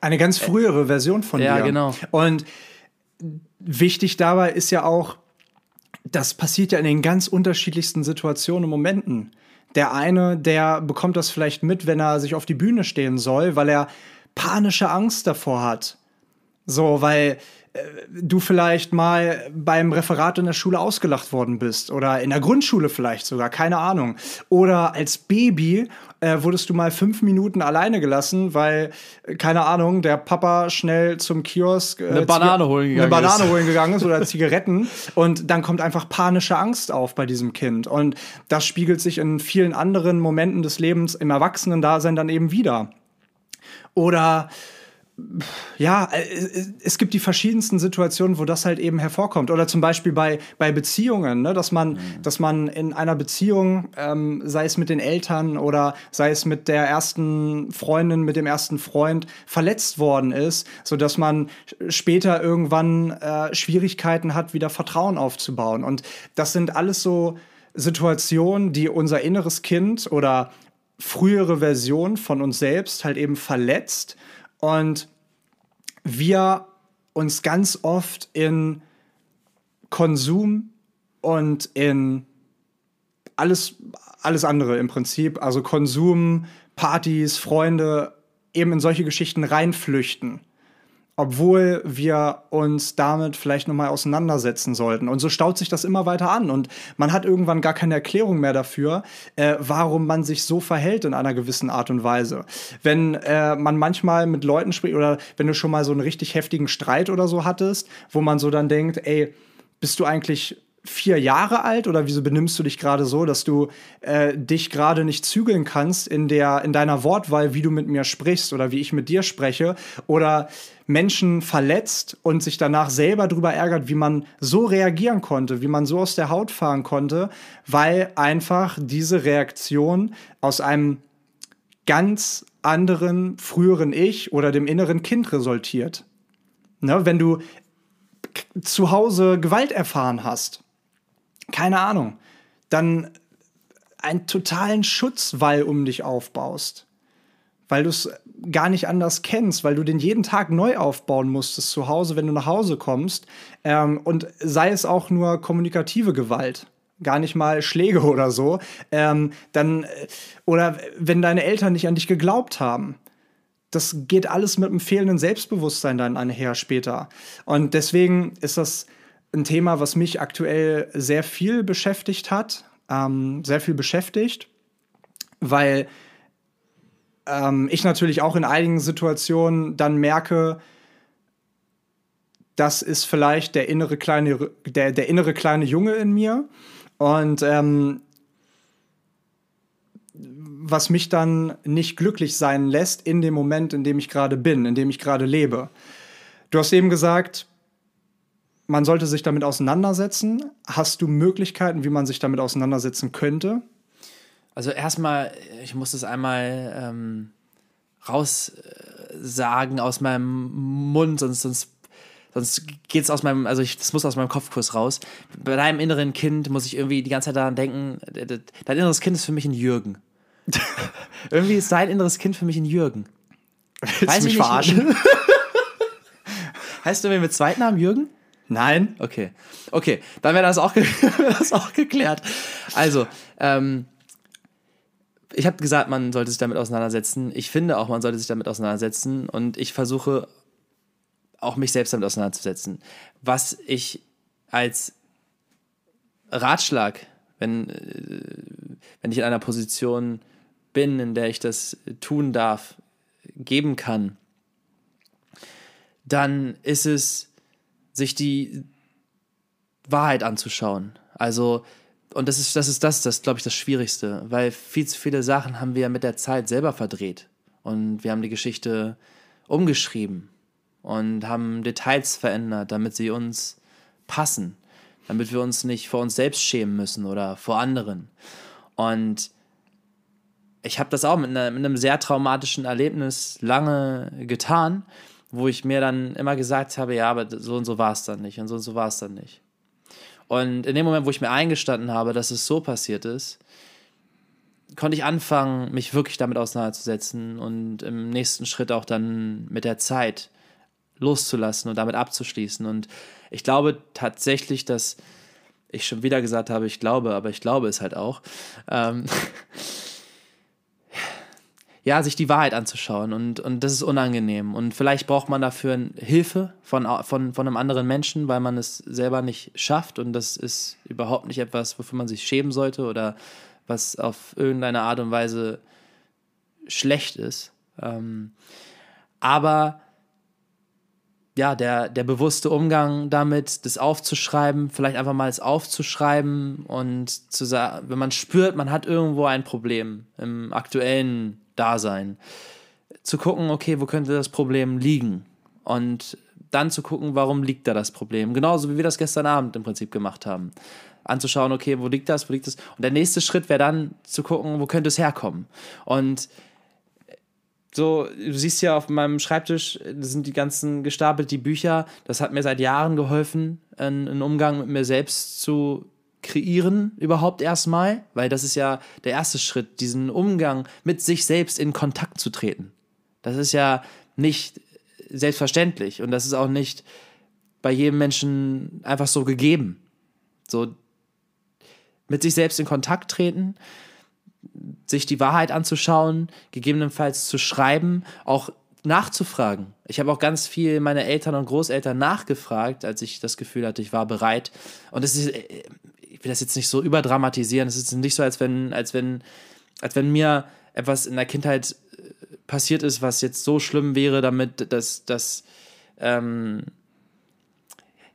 Eine ganz frühere äh, Version von ja, dir. Ja, genau. Und wichtig dabei ist ja auch, das passiert ja in den ganz unterschiedlichsten Situationen und Momenten. Der eine, der bekommt das vielleicht mit, wenn er sich auf die Bühne stehen soll, weil er panische Angst davor hat. So, weil du vielleicht mal beim Referat in der Schule ausgelacht worden bist oder in der Grundschule vielleicht sogar, keine Ahnung. Oder als Baby äh, wurdest du mal fünf Minuten alleine gelassen, weil, äh, keine Ahnung, der Papa schnell zum Kiosk äh, eine Banane holen gegangen eine Banane ist. holen gegangen ist oder Zigaretten und dann kommt einfach panische Angst auf bei diesem Kind. Und das spiegelt sich in vielen anderen Momenten des Lebens im Erwachsenen-Dasein dann eben wieder. Oder ja, äh, es gibt die verschiedensten Situationen, wo das halt eben hervorkommt. Oder zum Beispiel bei, bei Beziehungen, ne? dass, man, mhm. dass man in einer Beziehung, ähm, sei es mit den Eltern oder sei es mit der ersten Freundin, mit dem ersten Freund, verletzt worden ist, sodass man später irgendwann äh, Schwierigkeiten hat, wieder Vertrauen aufzubauen. Und das sind alles so Situationen, die unser inneres Kind oder frühere Version von uns selbst halt eben verletzt und wir uns ganz oft in Konsum und in alles, alles andere im Prinzip, also Konsum, Partys, Freunde, eben in solche Geschichten reinflüchten obwohl wir uns damit vielleicht nochmal auseinandersetzen sollten. Und so staut sich das immer weiter an. Und man hat irgendwann gar keine Erklärung mehr dafür, äh, warum man sich so verhält in einer gewissen Art und Weise. Wenn äh, man manchmal mit Leuten spricht oder wenn du schon mal so einen richtig heftigen Streit oder so hattest, wo man so dann denkt, ey, bist du eigentlich vier Jahre alt oder wieso benimmst du dich gerade so, dass du äh, dich gerade nicht zügeln kannst in der in deiner Wortwahl, wie du mit mir sprichst oder wie ich mit dir spreche oder Menschen verletzt und sich danach selber darüber ärgert, wie man so reagieren konnte, wie man so aus der Haut fahren konnte, weil einfach diese Reaktion aus einem ganz anderen früheren Ich oder dem inneren Kind resultiert. Ne, wenn du zu Hause Gewalt erfahren hast, keine Ahnung, dann einen totalen Schutzwall um dich aufbaust, weil du es gar nicht anders kennst, weil du den jeden Tag neu aufbauen musstest zu Hause, wenn du nach Hause kommst. Ähm, und sei es auch nur kommunikative Gewalt, gar nicht mal Schläge oder so, ähm, dann äh, oder wenn deine Eltern nicht an dich geglaubt haben. Das geht alles mit einem fehlenden Selbstbewusstsein dann einher später. Und deswegen ist das ein Thema, was mich aktuell sehr viel beschäftigt hat, ähm, sehr viel beschäftigt, weil ähm, ich natürlich auch in einigen Situationen dann merke, das ist vielleicht der innere kleine, der, der innere kleine Junge in mir. Und ähm, was mich dann nicht glücklich sein lässt in dem Moment, in dem ich gerade bin, in dem ich gerade lebe. Du hast eben gesagt, man sollte sich damit auseinandersetzen. Hast du Möglichkeiten, wie man sich damit auseinandersetzen könnte? Also erstmal, ich muss das einmal ähm, raussagen aus meinem Mund, sonst, sonst, sonst geht es aus meinem, also ich, das muss aus meinem Kopfkurs raus. Bei deinem inneren Kind muss ich irgendwie die ganze Zeit daran denken, dein inneres Kind ist für mich ein Jürgen. irgendwie ist dein inneres Kind für mich ein Jürgen. Willst Weiß du mich verarschen? heißt du mir mit Zweitnamen Jürgen? Nein. Okay. Okay, dann wäre das, auch das auch geklärt. Also, ähm, ich habe gesagt, man sollte sich damit auseinandersetzen. Ich finde auch, man sollte sich damit auseinandersetzen. Und ich versuche auch mich selbst damit auseinanderzusetzen. Was ich als Ratschlag, wenn, äh, wenn ich in einer Position bin, in der ich das tun darf, geben kann, dann ist es sich die Wahrheit anzuschauen. Also, und das ist das, ist das, das glaube ich, das Schwierigste, weil viel zu viele Sachen haben wir ja mit der Zeit selber verdreht. Und wir haben die Geschichte umgeschrieben und haben Details verändert, damit sie uns passen, damit wir uns nicht vor uns selbst schämen müssen oder vor anderen. Und ich habe das auch mit, einer, mit, einem sehr traumatischen Erlebnis lange getan, wo ich mir dann immer gesagt habe, ja, aber so und so war es dann nicht und so und so war es dann nicht. Und in dem Moment, wo ich mir eingestanden habe, dass es so passiert ist, konnte ich anfangen, mich wirklich damit auseinanderzusetzen und im nächsten Schritt auch dann mit der Zeit loszulassen und damit abzuschließen. Und ich glaube tatsächlich, dass ich schon wieder gesagt habe, ich glaube, aber ich glaube es halt auch. Ähm ja, sich die Wahrheit anzuschauen und, und das ist unangenehm. Und vielleicht braucht man dafür Hilfe von, von, von einem anderen Menschen, weil man es selber nicht schafft und das ist überhaupt nicht etwas, wofür man sich schämen sollte oder was auf irgendeine Art und Weise schlecht ist. Ähm, aber ja, der, der bewusste Umgang damit, das aufzuschreiben, vielleicht einfach mal es aufzuschreiben und zu sagen, wenn man spürt, man hat irgendwo ein Problem im aktuellen Dasein. Zu gucken, okay, wo könnte das Problem liegen? Und dann zu gucken, warum liegt da das Problem? Genauso wie wir das gestern Abend im Prinzip gemacht haben. Anzuschauen, okay, wo liegt das, wo liegt das? Und der nächste Schritt wäre dann zu gucken, wo könnte es herkommen? Und so, du siehst ja auf meinem Schreibtisch, sind die ganzen gestapelt, die Bücher. Das hat mir seit Jahren geholfen, einen Umgang mit mir selbst zu kreieren überhaupt erstmal, weil das ist ja der erste Schritt, diesen Umgang mit sich selbst in Kontakt zu treten. Das ist ja nicht selbstverständlich und das ist auch nicht bei jedem Menschen einfach so gegeben. So mit sich selbst in Kontakt treten, sich die Wahrheit anzuschauen, gegebenenfalls zu schreiben, auch nachzufragen. Ich habe auch ganz viel meine Eltern und Großeltern nachgefragt, als ich das Gefühl hatte, ich war bereit. Und es ist, ich will das jetzt nicht so überdramatisieren. Es ist nicht so, als wenn, als wenn, als wenn mir etwas in der Kindheit äh, passiert ist, was jetzt so schlimm wäre, damit dass das ähm,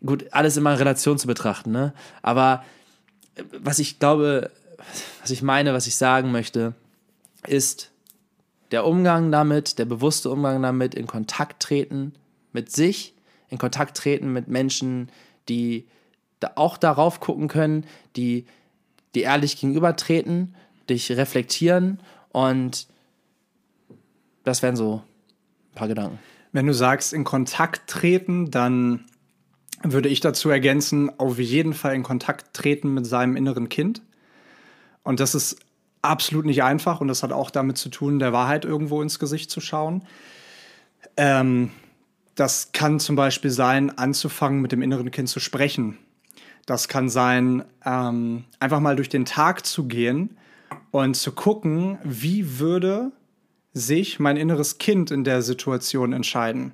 gut alles immer in Relation zu betrachten. Ne? Aber äh, was ich glaube, was ich meine, was ich sagen möchte, ist der Umgang damit, der bewusste Umgang damit, in Kontakt treten mit sich, in Kontakt treten mit Menschen, die auch darauf gucken können, die, die ehrlich gegenübertreten, dich reflektieren und das wären so ein paar Gedanken. Wenn du sagst, in Kontakt treten, dann würde ich dazu ergänzen, auf jeden Fall in Kontakt treten mit seinem inneren Kind. Und das ist absolut nicht einfach und das hat auch damit zu tun, der Wahrheit irgendwo ins Gesicht zu schauen. Ähm, das kann zum Beispiel sein, anzufangen, mit dem inneren Kind zu sprechen. Das kann sein, ähm, einfach mal durch den Tag zu gehen und zu gucken, wie würde sich mein inneres Kind in der Situation entscheiden.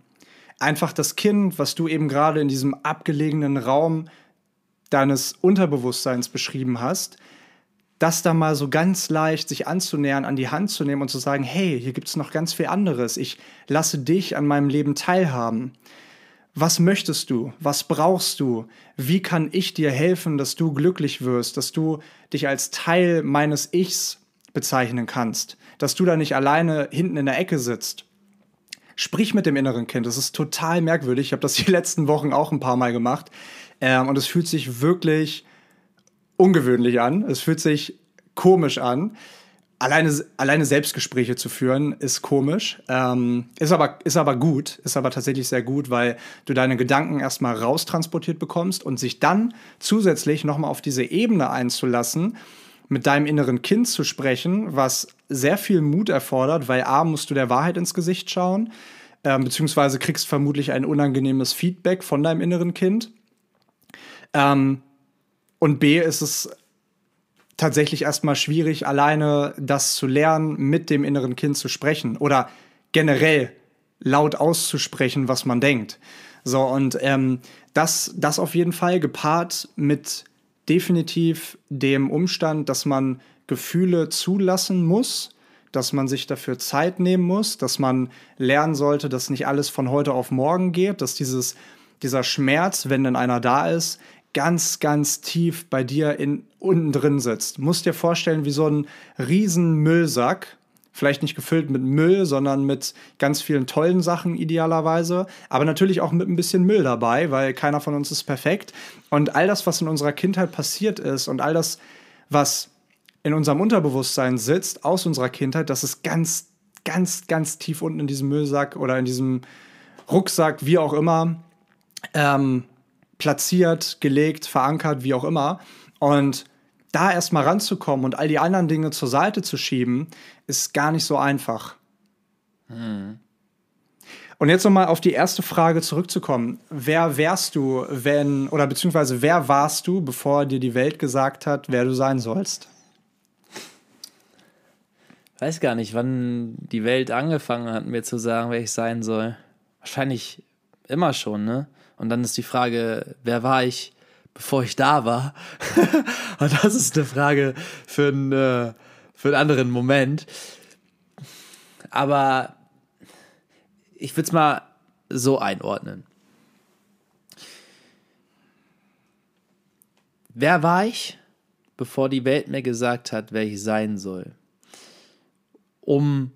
Einfach das Kind, was du eben gerade in diesem abgelegenen Raum deines Unterbewusstseins beschrieben hast, das da mal so ganz leicht sich anzunähern, an die Hand zu nehmen und zu sagen, hey, hier gibt es noch ganz viel anderes. Ich lasse dich an meinem Leben teilhaben. Was möchtest du? Was brauchst du? Wie kann ich dir helfen, dass du glücklich wirst, dass du dich als Teil meines Ichs bezeichnen kannst, dass du da nicht alleine hinten in der Ecke sitzt? Sprich mit dem inneren Kind. Das ist total merkwürdig. Ich habe das die letzten Wochen auch ein paar Mal gemacht. Ähm, und es fühlt sich wirklich ungewöhnlich an. Es fühlt sich komisch an alleine, alleine Selbstgespräche zu führen, ist komisch. Ähm, ist, aber, ist aber gut, ist aber tatsächlich sehr gut, weil du deine Gedanken erstmal raustransportiert bekommst und sich dann zusätzlich nochmal auf diese Ebene einzulassen, mit deinem inneren Kind zu sprechen, was sehr viel Mut erfordert, weil A, musst du der Wahrheit ins Gesicht schauen, ähm, beziehungsweise kriegst vermutlich ein unangenehmes Feedback von deinem inneren Kind. Ähm, und B, ist es tatsächlich erstmal schwierig, alleine das zu lernen, mit dem inneren Kind zu sprechen oder generell laut auszusprechen, was man denkt. So, und ähm, das, das auf jeden Fall gepaart mit definitiv dem Umstand, dass man Gefühle zulassen muss, dass man sich dafür Zeit nehmen muss, dass man lernen sollte, dass nicht alles von heute auf morgen geht, dass dieses, dieser Schmerz, wenn denn einer da ist, ganz, ganz tief bei dir in, unten drin sitzt. Musst dir vorstellen, wie so ein riesen Müllsack Vielleicht nicht gefüllt mit Müll, sondern mit ganz vielen tollen Sachen idealerweise. Aber natürlich auch mit ein bisschen Müll dabei, weil keiner von uns ist perfekt. Und all das, was in unserer Kindheit passiert ist und all das, was in unserem Unterbewusstsein sitzt, aus unserer Kindheit, das ist ganz, ganz, ganz tief unten in diesem Müllsack oder in diesem Rucksack, wie auch immer, ähm, platziert, gelegt, verankert, wie auch immer. Und da erstmal ranzukommen und all die anderen Dinge zur Seite zu schieben, ist gar nicht so einfach. Hm. Und jetzt nochmal auf die erste Frage zurückzukommen. Wer wärst du, wenn, oder beziehungsweise wer warst du, bevor dir die Welt gesagt hat, wer du sein sollst? Weiß gar nicht, wann die Welt angefangen hat, mir zu sagen, wer ich sein soll. Wahrscheinlich immer schon, ne? Und dann ist die Frage, wer war ich, bevor ich da war? Und das ist eine Frage für, einen, äh, für einen anderen Moment. Aber ich würde es mal so einordnen. Wer war ich, bevor die Welt mir gesagt hat, wer ich sein soll? Um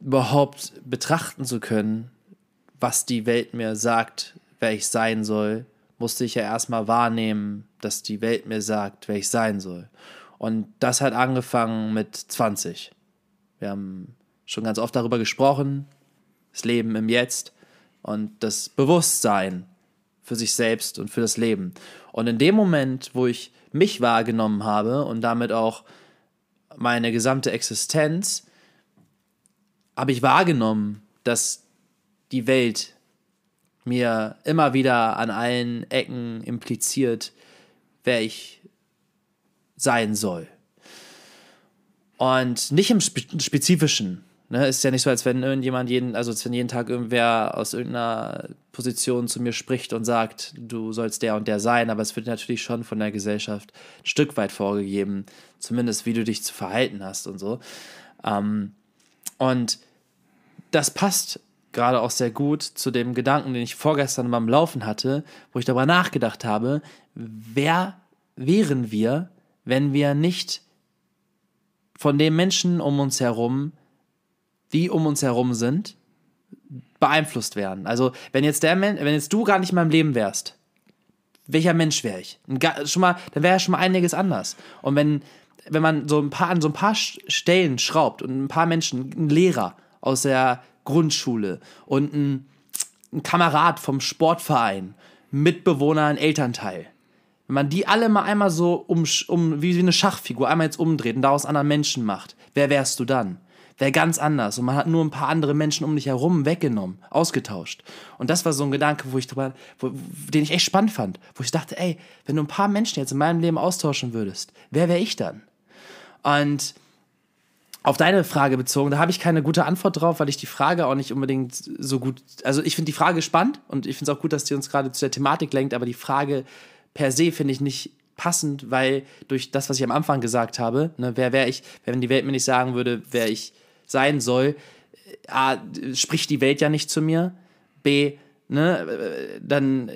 überhaupt betrachten zu können, was die Welt mir sagt, wer ich sein soll, musste ich ja erstmal wahrnehmen, dass die Welt mir sagt, wer ich sein soll. Und das hat angefangen mit 20. Wir haben schon ganz oft darüber gesprochen, das Leben im Jetzt und das Bewusstsein für sich selbst und für das Leben. Und in dem Moment, wo ich mich wahrgenommen habe und damit auch meine gesamte Existenz, habe ich wahrgenommen, dass die Welt mir immer wieder an allen Ecken impliziert, wer ich sein soll. Und nicht im Spezifischen. Ne? Ist ja nicht so, als wenn irgendjemand jeden, also als wenn jeden Tag irgendwer aus irgendeiner Position zu mir spricht und sagt, du sollst der und der sein, aber es wird natürlich schon von der Gesellschaft ein Stück weit vorgegeben, zumindest wie du dich zu verhalten hast und so. Ähm, und das passt gerade auch sehr gut zu dem Gedanken, den ich vorgestern beim Laufen hatte, wo ich darüber nachgedacht habe, wer wären wir, wenn wir nicht von den Menschen um uns herum, die um uns herum sind, beeinflusst werden. Also, wenn jetzt der wenn jetzt du gar nicht in meinem Leben wärst, welcher Mensch wäre ich? Schon mal, dann wäre ja schon mal einiges anders. Und wenn, wenn man so ein paar an so ein paar Stellen schraubt und ein paar Menschen, ein Lehrer aus der Grundschule und ein, ein Kamerad vom Sportverein, Mitbewohner, ein Elternteil. Wenn man die alle mal einmal so um, um wie eine Schachfigur einmal jetzt umdreht und daraus anderen Menschen macht, wer wärst du dann? Wäre ganz anders und man hat nur ein paar andere Menschen um dich herum weggenommen, ausgetauscht. Und das war so ein Gedanke, wo ich drüber, wo, den ich echt spannend fand, wo ich dachte, ey, wenn du ein paar Menschen jetzt in meinem Leben austauschen würdest, wer wäre ich dann? Und auf deine Frage bezogen, da habe ich keine gute Antwort drauf, weil ich die Frage auch nicht unbedingt so gut. Also ich finde die Frage spannend und ich finde es auch gut, dass die uns gerade zu der Thematik lenkt, aber die Frage per se finde ich nicht passend, weil durch das, was ich am Anfang gesagt habe, ne, wer wäre ich, wenn die Welt mir nicht sagen würde, wer ich sein soll, äh, A, spricht die Welt ja nicht zu mir, B, ne, dann,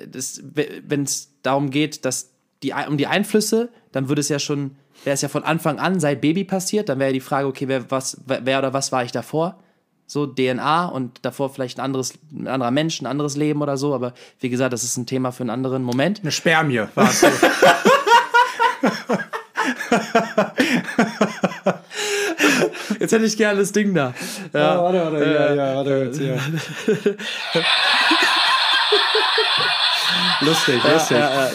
wenn es darum geht, dass die, um die Einflüsse, dann würde es ja schon wäre es ja von Anfang an seit Baby passiert, dann wäre ja die Frage, okay, wer, was, wer oder was war ich davor? So DNA und davor vielleicht ein anderes, ein anderer Mensch, ein anderes Leben oder so, aber wie gesagt, das ist ein Thema für einen anderen Moment. Eine Spermie warst du. Jetzt hätte ich gerne das Ding da. Ja, oh, warte, warte, äh, ja, ja, warte, jetzt hier. lustig, lustig. Ja,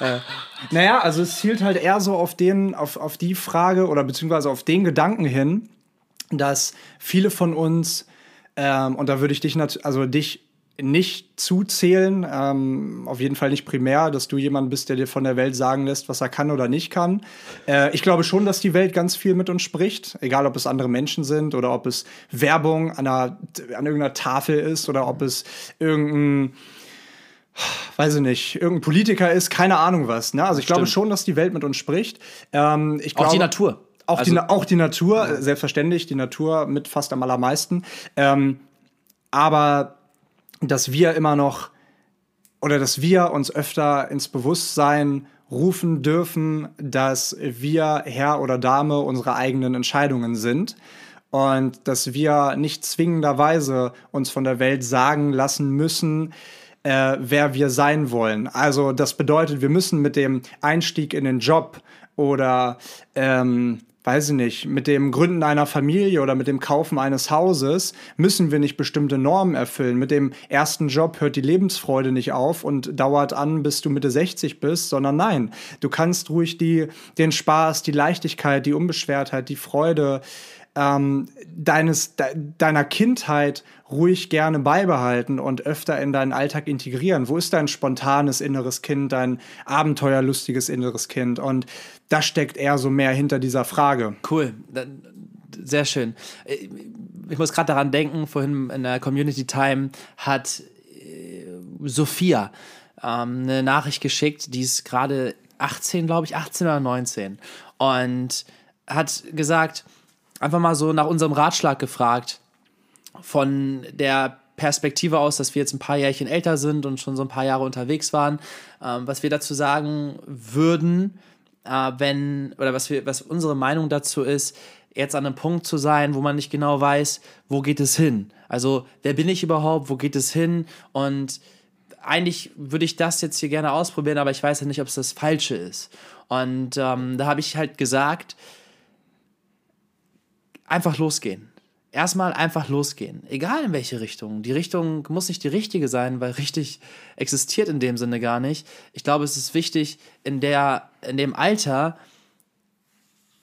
ja, ja. Naja, also es zielt halt eher so auf, den, auf, auf die Frage oder beziehungsweise auf den Gedanken hin, dass viele von uns, ähm, und da würde ich dich, also dich nicht zuzählen, ähm, auf jeden Fall nicht primär, dass du jemand bist, der dir von der Welt sagen lässt, was er kann oder nicht kann. Äh, ich glaube schon, dass die Welt ganz viel mit uns spricht, egal ob es andere Menschen sind oder ob es Werbung an, einer, an irgendeiner Tafel ist oder ob es irgendein weiß ich nicht, irgendein Politiker ist, keine Ahnung was. Ne? Also ich Stimmt. glaube schon, dass die Welt mit uns spricht. Ähm, ich glaube, auch die Natur. Auch, also, die, auch die Natur, ja. selbstverständlich, die Natur mit fast am allermeisten. Ähm, aber dass wir immer noch oder dass wir uns öfter ins Bewusstsein rufen dürfen, dass wir Herr oder Dame unserer eigenen Entscheidungen sind und dass wir nicht zwingenderweise uns von der Welt sagen lassen müssen, äh, wer wir sein wollen. Also das bedeutet, wir müssen mit dem Einstieg in den Job oder ähm, weiß ich nicht, mit dem Gründen einer Familie oder mit dem Kaufen eines Hauses müssen wir nicht bestimmte Normen erfüllen. Mit dem ersten Job hört die Lebensfreude nicht auf und dauert an, bis du Mitte 60 bist, sondern nein, du kannst ruhig die, den Spaß, die Leichtigkeit, die Unbeschwertheit, die Freude, ähm, deines, de, deiner Kindheit ruhig gerne beibehalten und öfter in deinen Alltag integrieren? Wo ist dein spontanes inneres Kind, dein abenteuerlustiges inneres Kind? Und das steckt eher so mehr hinter dieser Frage. Cool. Sehr schön. Ich muss gerade daran denken, vorhin in der Community Time hat äh, Sophia ähm, eine Nachricht geschickt, die ist gerade 18, glaube ich, 18 oder 19. Und hat gesagt, einfach mal so nach unserem Ratschlag gefragt. Von der Perspektive aus, dass wir jetzt ein paar Jährchen älter sind und schon so ein paar Jahre unterwegs waren, ähm, was wir dazu sagen würden, äh, wenn, oder was, wir, was unsere Meinung dazu ist, jetzt an einem Punkt zu sein, wo man nicht genau weiß, wo geht es hin. Also, wer bin ich überhaupt, wo geht es hin? Und eigentlich würde ich das jetzt hier gerne ausprobieren, aber ich weiß ja nicht, ob es das Falsche ist. Und ähm, da habe ich halt gesagt, einfach losgehen. Erstmal einfach losgehen. Egal in welche Richtung. Die Richtung muss nicht die richtige sein, weil richtig existiert in dem Sinne gar nicht. Ich glaube, es ist wichtig, in, der, in dem Alter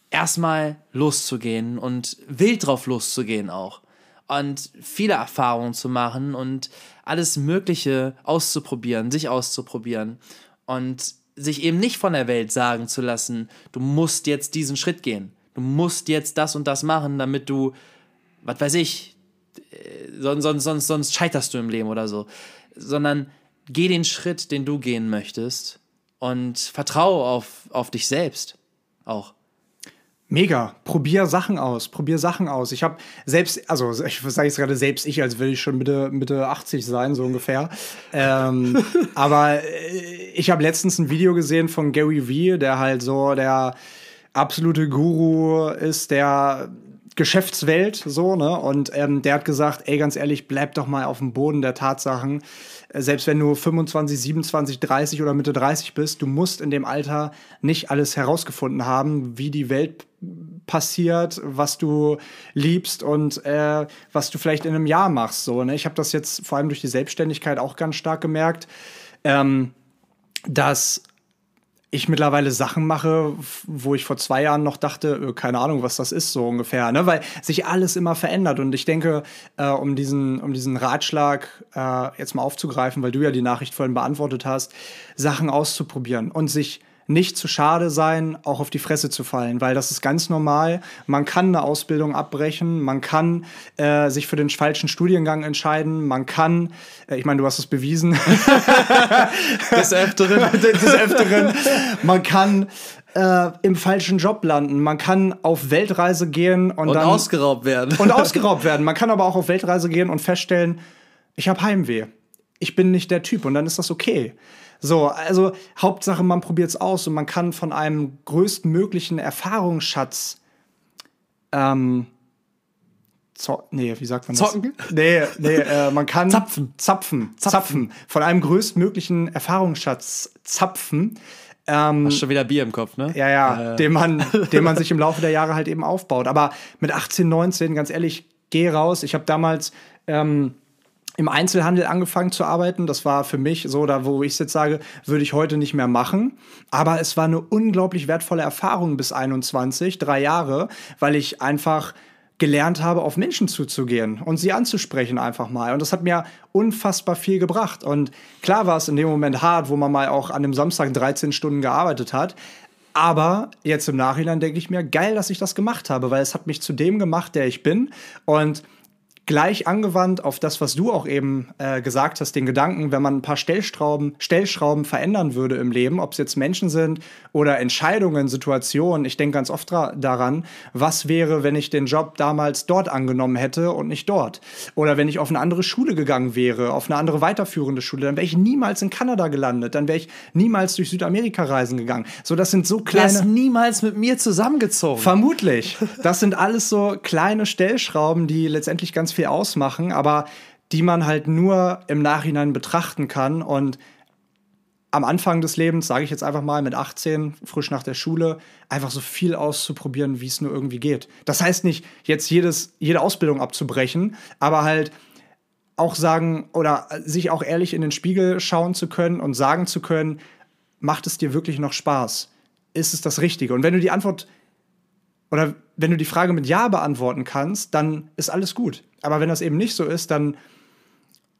erstmal loszugehen und wild drauf loszugehen auch. Und viele Erfahrungen zu machen und alles Mögliche auszuprobieren, sich auszuprobieren. Und sich eben nicht von der Welt sagen zu lassen, du musst jetzt diesen Schritt gehen du musst jetzt das und das machen, damit du, was weiß ich, äh, sonst, sonst, sonst, sonst scheiterst du im Leben oder so. Sondern geh den Schritt, den du gehen möchtest und vertraue auf, auf dich selbst auch. Mega. Probier Sachen aus. Probier Sachen aus. Ich habe selbst, also ich sage jetzt gerade selbst ich, als will ich schon Mitte, Mitte 80 sein, so ungefähr. ähm, aber äh, ich habe letztens ein Video gesehen von Gary Vee, der halt so der absolute Guru ist der Geschäftswelt, so, ne? Und ähm, der hat gesagt, ey, ganz ehrlich, bleib doch mal auf dem Boden der Tatsachen. Äh, selbst wenn du 25, 27, 30 oder Mitte 30 bist, du musst in dem Alter nicht alles herausgefunden haben, wie die Welt passiert, was du liebst und äh, was du vielleicht in einem Jahr machst. So, ne? Ich habe das jetzt vor allem durch die Selbstständigkeit auch ganz stark gemerkt, ähm, dass ich mittlerweile Sachen mache, wo ich vor zwei Jahren noch dachte, äh, keine Ahnung, was das ist, so ungefähr, ne? Weil sich alles immer verändert. Und ich denke, äh, um, diesen, um diesen Ratschlag äh, jetzt mal aufzugreifen, weil du ja die Nachricht vorhin beantwortet hast, Sachen auszuprobieren und sich nicht zu schade sein, auch auf die Fresse zu fallen, weil das ist ganz normal. Man kann eine Ausbildung abbrechen, man kann äh, sich für den falschen Studiengang entscheiden, man kann, äh, ich meine, du hast es bewiesen, des Öfteren, des Öfteren, man kann äh, im falschen Job landen. Man kann auf Weltreise gehen und, und dann ausgeraubt werden. Und ausgeraubt werden. Man kann aber auch auf Weltreise gehen und feststellen, ich habe Heimweh. Ich bin nicht der Typ und dann ist das okay. So, also Hauptsache, man probiert es aus und man kann von einem größtmöglichen Erfahrungsschatz ähm, nee, wie sagt man das? Zocken? Nee, nee, äh, man kann zapfen. zapfen. Zapfen. Zapfen. Von einem größtmöglichen Erfahrungsschatz zapfen. Ähm, Hast schon wieder Bier im Kopf, ne? Ja, ja, äh. den, man, den man sich im Laufe der Jahre halt eben aufbaut. Aber mit 18, 19, ganz ehrlich, geh raus. Ich habe damals ähm, im Einzelhandel angefangen zu arbeiten. Das war für mich so, da wo ich jetzt sage, würde ich heute nicht mehr machen. Aber es war eine unglaublich wertvolle Erfahrung bis 21, drei Jahre, weil ich einfach gelernt habe, auf Menschen zuzugehen und sie anzusprechen einfach mal. Und das hat mir unfassbar viel gebracht. Und klar war es in dem Moment hart, wo man mal auch an dem Samstag 13 Stunden gearbeitet hat. Aber jetzt im Nachhinein denke ich mir, geil, dass ich das gemacht habe, weil es hat mich zu dem gemacht, der ich bin. Und gleich angewandt auf das, was du auch eben äh, gesagt hast, den Gedanken, wenn man ein paar Stellschrauben, Stellschrauben verändern würde im Leben, ob es jetzt Menschen sind oder Entscheidungen, Situationen. Ich denke ganz oft daran, was wäre, wenn ich den Job damals dort angenommen hätte und nicht dort? Oder wenn ich auf eine andere Schule gegangen wäre, auf eine andere weiterführende Schule, dann wäre ich niemals in Kanada gelandet, dann wäre ich niemals durch Südamerika reisen gegangen. So, das sind so kleine. Du niemals mit mir zusammengezogen. Vermutlich. Das sind alles so kleine Stellschrauben, die letztendlich ganz viel ausmachen, aber die man halt nur im Nachhinein betrachten kann und am Anfang des Lebens, sage ich jetzt einfach mal mit 18, frisch nach der Schule, einfach so viel auszuprobieren, wie es nur irgendwie geht. Das heißt nicht, jetzt jedes, jede Ausbildung abzubrechen, aber halt auch sagen oder sich auch ehrlich in den Spiegel schauen zu können und sagen zu können, macht es dir wirklich noch Spaß? Ist es das Richtige? Und wenn du die Antwort oder wenn du die Frage mit Ja beantworten kannst, dann ist alles gut. Aber wenn das eben nicht so ist, dann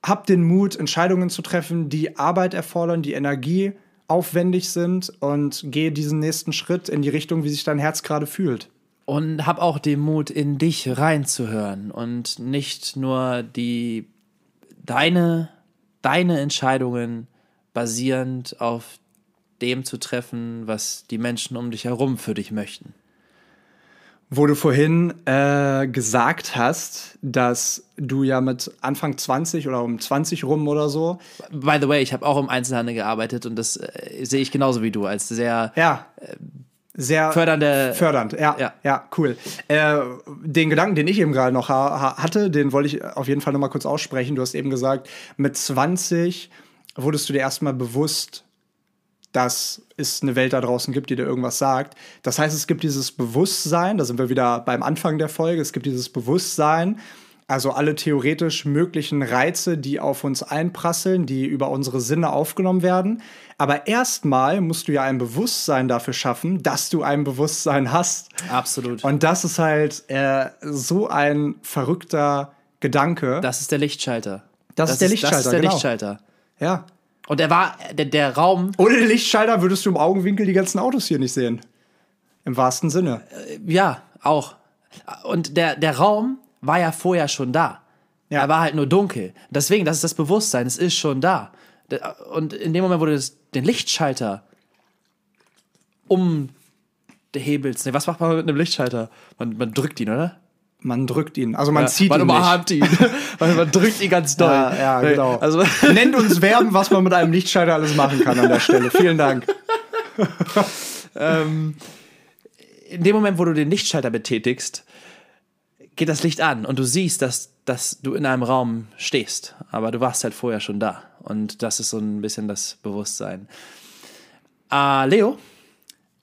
hab den Mut, Entscheidungen zu treffen, die Arbeit erfordern, die Energie aufwendig sind und gehe diesen nächsten Schritt in die Richtung, wie sich dein Herz gerade fühlt. Und hab auch den Mut, in dich reinzuhören und nicht nur die deine, deine Entscheidungen basierend auf dem zu treffen, was die Menschen um dich herum für dich möchten wo du vorhin äh, gesagt hast, dass du ja mit Anfang 20 oder um 20 rum oder so. By the way, ich habe auch im Einzelhandel gearbeitet und das äh, sehe ich genauso wie du als sehr ja. Äh, sehr fördernde fördernd ja ja, ja cool äh, den Gedanken den ich eben gerade noch ha hatte den wollte ich auf jeden Fall noch mal kurz aussprechen du hast eben gesagt mit 20 wurdest du dir erstmal bewusst dass es eine Welt da draußen gibt, die dir irgendwas sagt. Das heißt, es gibt dieses Bewusstsein, da sind wir wieder beim Anfang der Folge, es gibt dieses Bewusstsein, also alle theoretisch möglichen Reize, die auf uns einprasseln, die über unsere Sinne aufgenommen werden. Aber erstmal musst du ja ein Bewusstsein dafür schaffen, dass du ein Bewusstsein hast. Absolut. Und das ist halt äh, so ein verrückter Gedanke. Das ist der Lichtschalter. Das, das ist der Lichtschalter. Das ist der genau. Lichtschalter. Ja. Und er war, der, der Raum. Ohne den Lichtschalter würdest du im Augenwinkel die ganzen Autos hier nicht sehen. Im wahrsten Sinne. Äh, ja, auch. Und der, der Raum war ja vorher schon da. Ja. Er war halt nur dunkel. Deswegen, das ist das Bewusstsein, es ist schon da. Und in dem Moment, wo du das, den Lichtschalter umhebelst, nee, was macht man mit einem Lichtschalter? Man, man drückt ihn, oder? Man drückt ihn. Also man ja, zieht man ihn. Man umarmt ihn. man drückt ihn ganz doll. Ja, ja genau. Also Nennt uns Verben, was man mit einem Lichtschalter alles machen kann an der Stelle. Vielen Dank. ähm, in dem Moment, wo du den Lichtschalter betätigst, geht das Licht an und du siehst, dass, dass du in einem Raum stehst. Aber du warst halt vorher schon da. Und das ist so ein bisschen das Bewusstsein. Uh, Leo,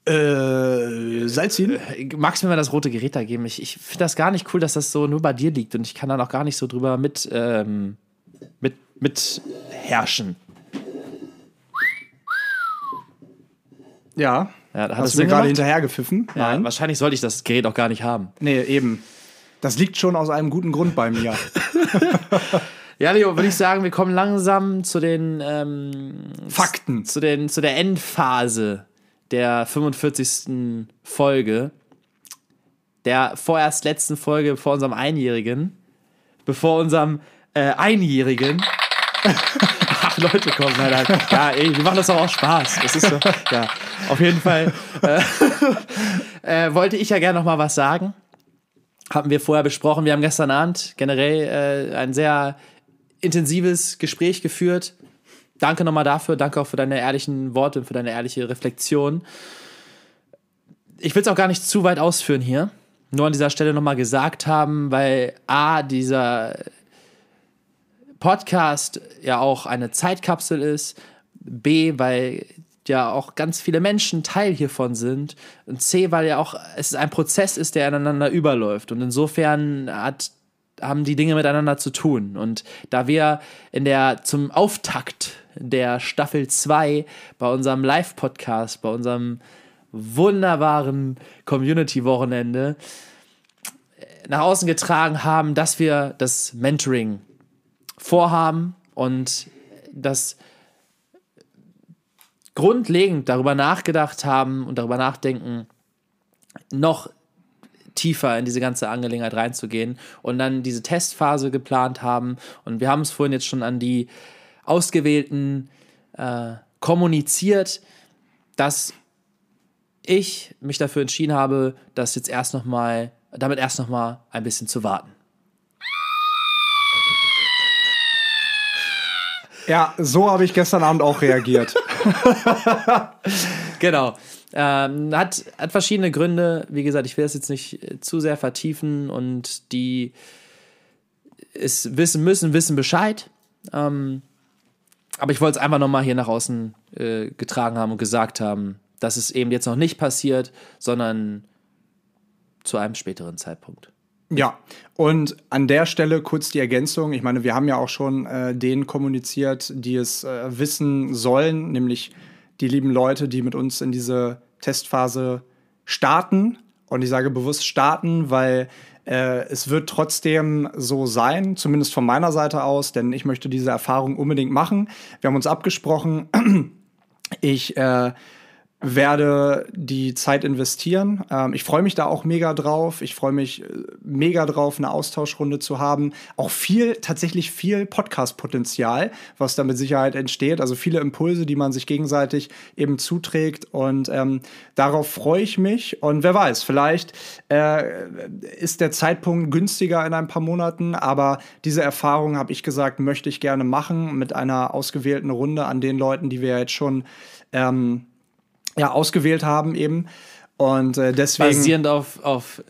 äh, Salzin? Äh, magst du mir mal das rote Gerät da geben? Ich, ich finde das gar nicht cool, dass das so nur bei dir liegt und ich kann da noch gar nicht so drüber mit, ähm, mit, mit herrschen. Ja. ja Hast du mir gerade hinterher gepfiffen? Ja, Nein. wahrscheinlich sollte ich das Gerät auch gar nicht haben. Nee, eben. Das liegt schon aus einem guten Grund bei mir. ja, Leo, würde ich sagen, wir kommen langsam zu den ähm, Fakten. Zu, den, zu der Endphase der 45. Folge, der vorerst letzten Folge vor unserem Einjährigen, bevor unserem äh, Einjährigen. Ach, Leute, komm, nein, nein. Ja, ey, wir machen das doch auch Spaß. Das ist so, ja, auf jeden Fall. Äh, äh, wollte ich ja gerne noch mal was sagen. Haben wir vorher besprochen. Wir haben gestern Abend generell äh, ein sehr intensives Gespräch geführt danke nochmal dafür. Danke auch für deine ehrlichen Worte und für deine ehrliche Reflexion. Ich will es auch gar nicht zu weit ausführen hier. Nur an dieser Stelle nochmal gesagt haben, weil A, dieser Podcast ja auch eine Zeitkapsel ist. B, weil ja auch ganz viele Menschen Teil hiervon sind. Und C, weil ja auch es ein Prozess ist, der aneinander überläuft. Und insofern hat haben die Dinge miteinander zu tun. Und da wir in der zum Auftakt der Staffel 2 bei unserem Live-Podcast, bei unserem wunderbaren Community-Wochenende nach außen getragen haben, dass wir das Mentoring vorhaben und das grundlegend darüber nachgedacht haben und darüber nachdenken, noch tiefer in diese ganze Angelegenheit reinzugehen und dann diese Testphase geplant haben. Und wir haben es vorhin jetzt schon an die Ausgewählten äh, kommuniziert, dass ich mich dafür entschieden habe, das jetzt erst noch mal, damit erst noch mal ein bisschen zu warten. Ja, so habe ich gestern Abend auch reagiert. genau. Ähm, hat, hat verschiedene Gründe. Wie gesagt, ich will das jetzt nicht äh, zu sehr vertiefen und die es wissen müssen, wissen Bescheid. Ähm, aber ich wollte es einfach nochmal hier nach außen äh, getragen haben und gesagt haben, dass es eben jetzt noch nicht passiert, sondern zu einem späteren Zeitpunkt. Ja, und an der Stelle kurz die Ergänzung. Ich meine, wir haben ja auch schon äh, denen kommuniziert, die es äh, wissen sollen, nämlich die lieben Leute, die mit uns in diese Testphase starten. Und ich sage bewusst starten, weil äh, es wird trotzdem so sein, zumindest von meiner Seite aus, denn ich möchte diese Erfahrung unbedingt machen. Wir haben uns abgesprochen. Ich äh, werde die Zeit investieren. Ähm, ich freue mich da auch mega drauf. Ich freue mich äh, mega drauf, eine Austauschrunde zu haben. Auch viel, tatsächlich viel Podcast-Potenzial, was da mit Sicherheit entsteht. Also viele Impulse, die man sich gegenseitig eben zuträgt. Und ähm, darauf freue ich mich. Und wer weiß, vielleicht äh, ist der Zeitpunkt günstiger in ein paar Monaten. Aber diese Erfahrung, habe ich gesagt, möchte ich gerne machen mit einer ausgewählten Runde an den Leuten, die wir jetzt schon ähm, ja, ausgewählt haben eben. Und äh, deswegen. Basierend auf, auf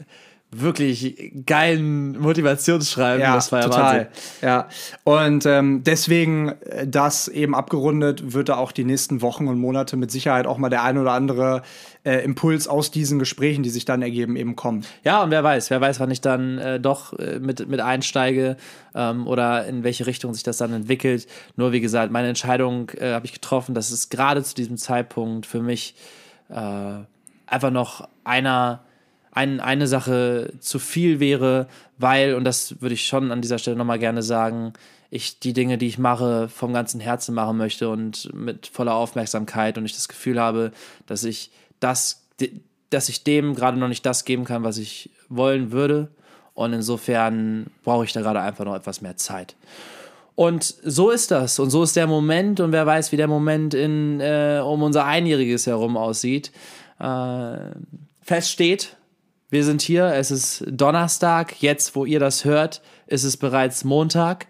wirklich geilen Motivationsschreiben. Ja, das war ja total. Wahnsinn. Ja, und ähm, deswegen äh, das eben abgerundet, wird da auch die nächsten Wochen und Monate mit Sicherheit auch mal der ein oder andere äh, Impuls aus diesen Gesprächen, die sich dann ergeben, eben kommen. Ja, und wer weiß, wer weiß, wann ich dann äh, doch äh, mit, mit einsteige ähm, oder in welche Richtung sich das dann entwickelt. Nur wie gesagt, meine Entscheidung äh, habe ich getroffen, dass es gerade zu diesem Zeitpunkt für mich äh, einfach noch einer ein, eine Sache zu viel wäre, weil, und das würde ich schon an dieser Stelle nochmal gerne sagen, ich die Dinge, die ich mache, vom ganzen Herzen machen möchte und mit voller Aufmerksamkeit und ich das Gefühl habe, dass ich das, dass ich dem gerade noch nicht das geben kann, was ich wollen würde. Und insofern brauche ich da gerade einfach noch etwas mehr Zeit. Und so ist das. Und so ist der Moment. Und wer weiß, wie der Moment in, äh, um unser Einjähriges herum aussieht. Äh, fest steht, wir sind hier, es ist Donnerstag, jetzt wo ihr das hört, ist es bereits Montag.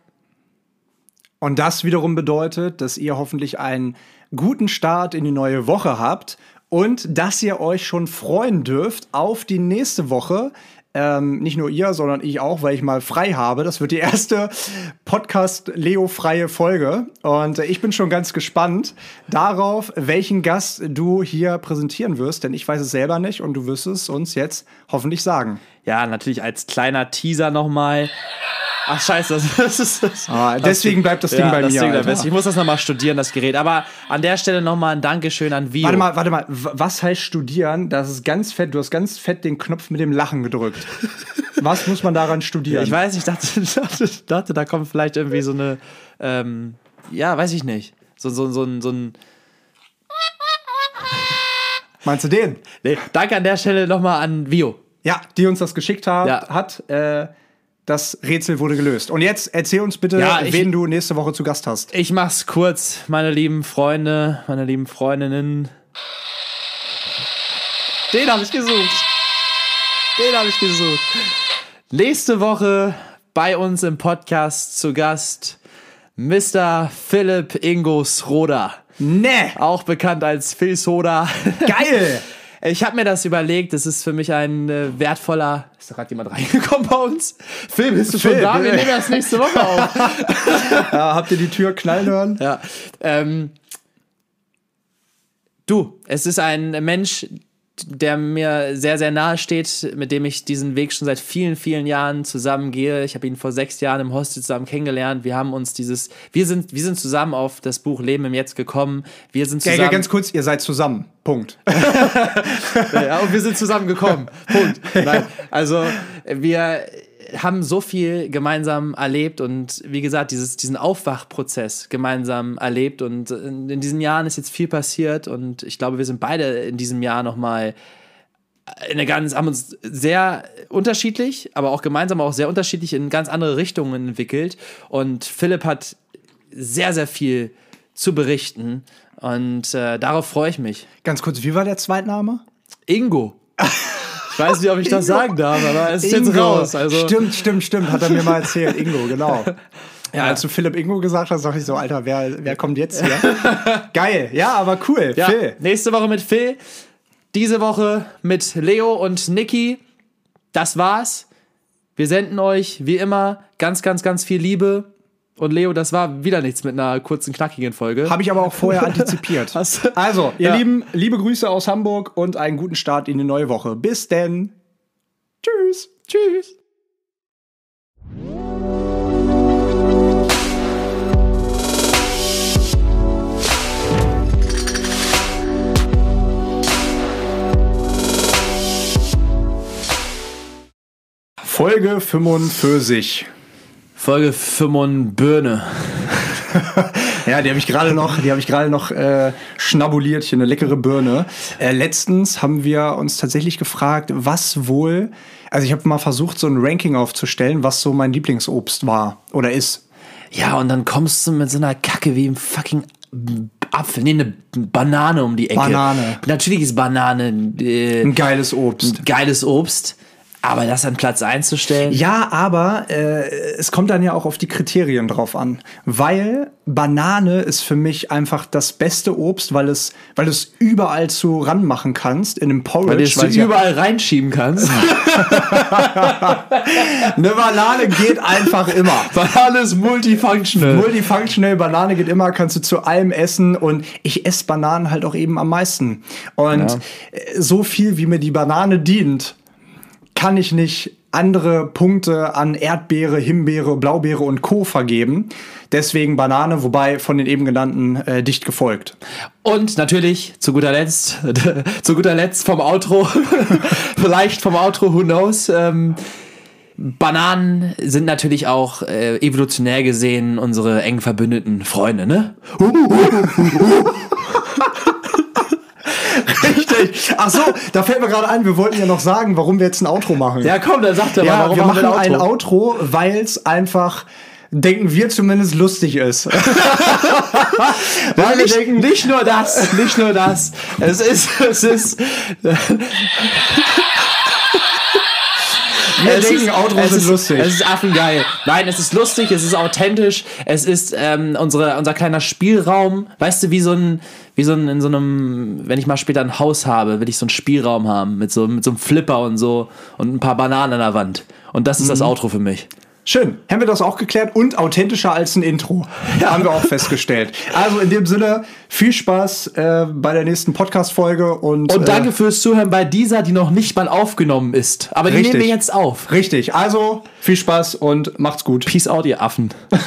Und das wiederum bedeutet, dass ihr hoffentlich einen guten Start in die neue Woche habt und dass ihr euch schon freuen dürft auf die nächste Woche, ähm, nicht nur ihr, sondern ich auch, weil ich mal frei habe. Das wird die erste Podcast-Leo-freie Folge. Und äh, ich bin schon ganz gespannt darauf, welchen Gast du hier präsentieren wirst, denn ich weiß es selber nicht und du wirst es uns jetzt hoffentlich sagen. Ja, natürlich als kleiner Teaser nochmal. Ach scheiße, das, ist das. Ah, deswegen bleibt das Ding ja, bei das mir. Ding ich muss das nochmal studieren, das Gerät. Aber an der Stelle nochmal ein Dankeschön an Vio. Warte mal, warte mal. Was heißt studieren? Das ist ganz fett. Du hast ganz fett den Knopf mit dem Lachen gedrückt. Was muss man daran studieren? Ich weiß, ich dachte, dachte, dachte da kommt vielleicht irgendwie so eine, ähm, ja, weiß ich nicht. So, so, so, so, so ein. Meinst du den? Nee, danke an der Stelle nochmal an Vio. Ja, die uns das geschickt hat. Ja. hat äh, das Rätsel wurde gelöst. Und jetzt erzähl uns bitte, ja, ich, wen du nächste Woche zu Gast hast. Ich mach's kurz, meine lieben Freunde, meine lieben Freundinnen. Den habe ich gesucht. Den habe ich gesucht. Nächste Woche bei uns im Podcast zu Gast Mr. Philipp Ingo Sroda. Ne! Auch bekannt als Phil Soda. Geil! Ich habe mir das überlegt, das ist für mich ein äh, wertvoller. Ist da gerade jemand reingekommen bei uns? Phil, bist du Phil, schon da? Wir nehmen das nächste Woche auf. ja, habt ihr die Tür knallen hören? Ja. Ähm, du, es ist ein Mensch, der mir sehr, sehr nahe steht, mit dem ich diesen Weg schon seit vielen, vielen Jahren zusammen gehe. Ich habe ihn vor sechs Jahren im Hostel zusammen kennengelernt. Wir haben uns dieses, wir sind, wir sind zusammen auf das Buch Leben im Jetzt gekommen. Wir sind zusammen. Ja, ganz kurz, ihr seid zusammen. Punkt. ja, und wir sind zusammen gekommen. Punkt. Nein, also wir haben so viel gemeinsam erlebt und wie gesagt, dieses, diesen Aufwachprozess gemeinsam erlebt und in, in diesen Jahren ist jetzt viel passiert und ich glaube, wir sind beide in diesem Jahr nochmal eine ganz, haben uns sehr unterschiedlich, aber auch gemeinsam auch sehr unterschiedlich in ganz andere Richtungen entwickelt. Und Philipp hat sehr, sehr viel zu berichten. Und äh, darauf freue ich mich. Ganz kurz, wie war der Zweitname? Ingo. Ich weiß nicht, ob ich das sagen darf, aber es ist Ingo. jetzt raus. Also Stimmt, stimmt, stimmt. Hat er mir mal erzählt. Ingo, genau. Ja, als du Philipp Ingo gesagt hast, dachte ich so, Alter, wer, wer kommt jetzt hier? Geil. Ja, aber cool. ja, Phil. nächste Woche mit Phil. Diese Woche mit Leo und Niki. Das war's. Wir senden euch wie immer ganz, ganz, ganz viel Liebe. Und Leo, das war wieder nichts mit einer kurzen, knackigen Folge. Habe ich aber auch vorher antizipiert. Also, ihr Ja. Lieben, liebe Grüße aus Hamburg und einen guten Start in die neue Woche. Bis denn. Tschüss. Tschüss. Folge 45. Folge 5 Birne. Ja, die habe ich gerade noch, die habe ich gerade noch äh, schnabuliert, hier eine leckere Birne. Äh, letztens haben wir uns tatsächlich gefragt, was wohl, also ich habe mal versucht, so ein Ranking aufzustellen, was so mein Lieblingsobst war oder ist. Ja, und dann kommst du mit so einer Kacke wie im fucking Apfel, nee, eine Banane um die Ecke. Banane. Natürlich ist Banane äh, Ein geiles Obst. geiles Obst, aber das an Platz 1 zu stellen. Ja, aber äh, es kommt dann ja auch auf die Kriterien drauf an, weil Banane ist für mich einfach das beste Obst, weil es, weil du es überall zu ranmachen kannst in einem Porridge. Weil du es weil sie ja- überall reinschieben kannst. eine Banane geht einfach immer. Banane ist multifunctional. Multifunctional, Banane geht immer, kannst du zu allem essen und ich esse Bananen halt auch eben am meisten. Und äh, so viel wie mir die Banane dient, kann ich nicht andere Punkte an Erdbeere, Himbeere, Blaubeere und Co. vergeben. Deswegen Banane, wobei von den eben genannten äh, dicht gefolgt. Und natürlich, zu guter Letzt, zu guter Letzt vom Outro, vielleicht vom Outro, who knows, ähm, Bananen sind natürlich auch äh, evolutionär gesehen unsere eng verbündeten Freunde, ne? Richtig. Ach so, da fällt mir gerade ein, wir wollten ja noch sagen, warum wir jetzt ein Outro machen. Ja, komm, dann sagt er Ja, mal, warum wir machen wir ein Outro, weil es einfach, denken wir zumindest, lustig ist. weil wir nicht, denken, nicht nur das, nicht nur das. Es ist, es ist. Wir es denken, ist, Outros sind ist, lustig. Es ist affengeil. Nein, es ist lustig, es ist authentisch, es ist ähm, unsere, unser kleiner Spielraum. Weißt du, wie so ein, wie so ein, in so einem, wenn ich mal später ein Haus habe, will ich so einen Spielraum haben mit so, mit so einem Flipper und so und ein paar Bananen an der Wand. Und das ist Mhm. das Outro für mich. Schön, haben wir das auch geklärt und authentischer als ein Intro. Haben wir auch festgestellt. Also in dem Sinne, viel Spaß äh, bei der nächsten Podcast-Folge und, Und danke Äh, fürs Zuhören bei dieser, die noch nicht mal aufgenommen ist. Aber die Richtig. nehmen wir jetzt auf. richtig, also viel Spaß und macht's gut. Peace out, ihr Affen.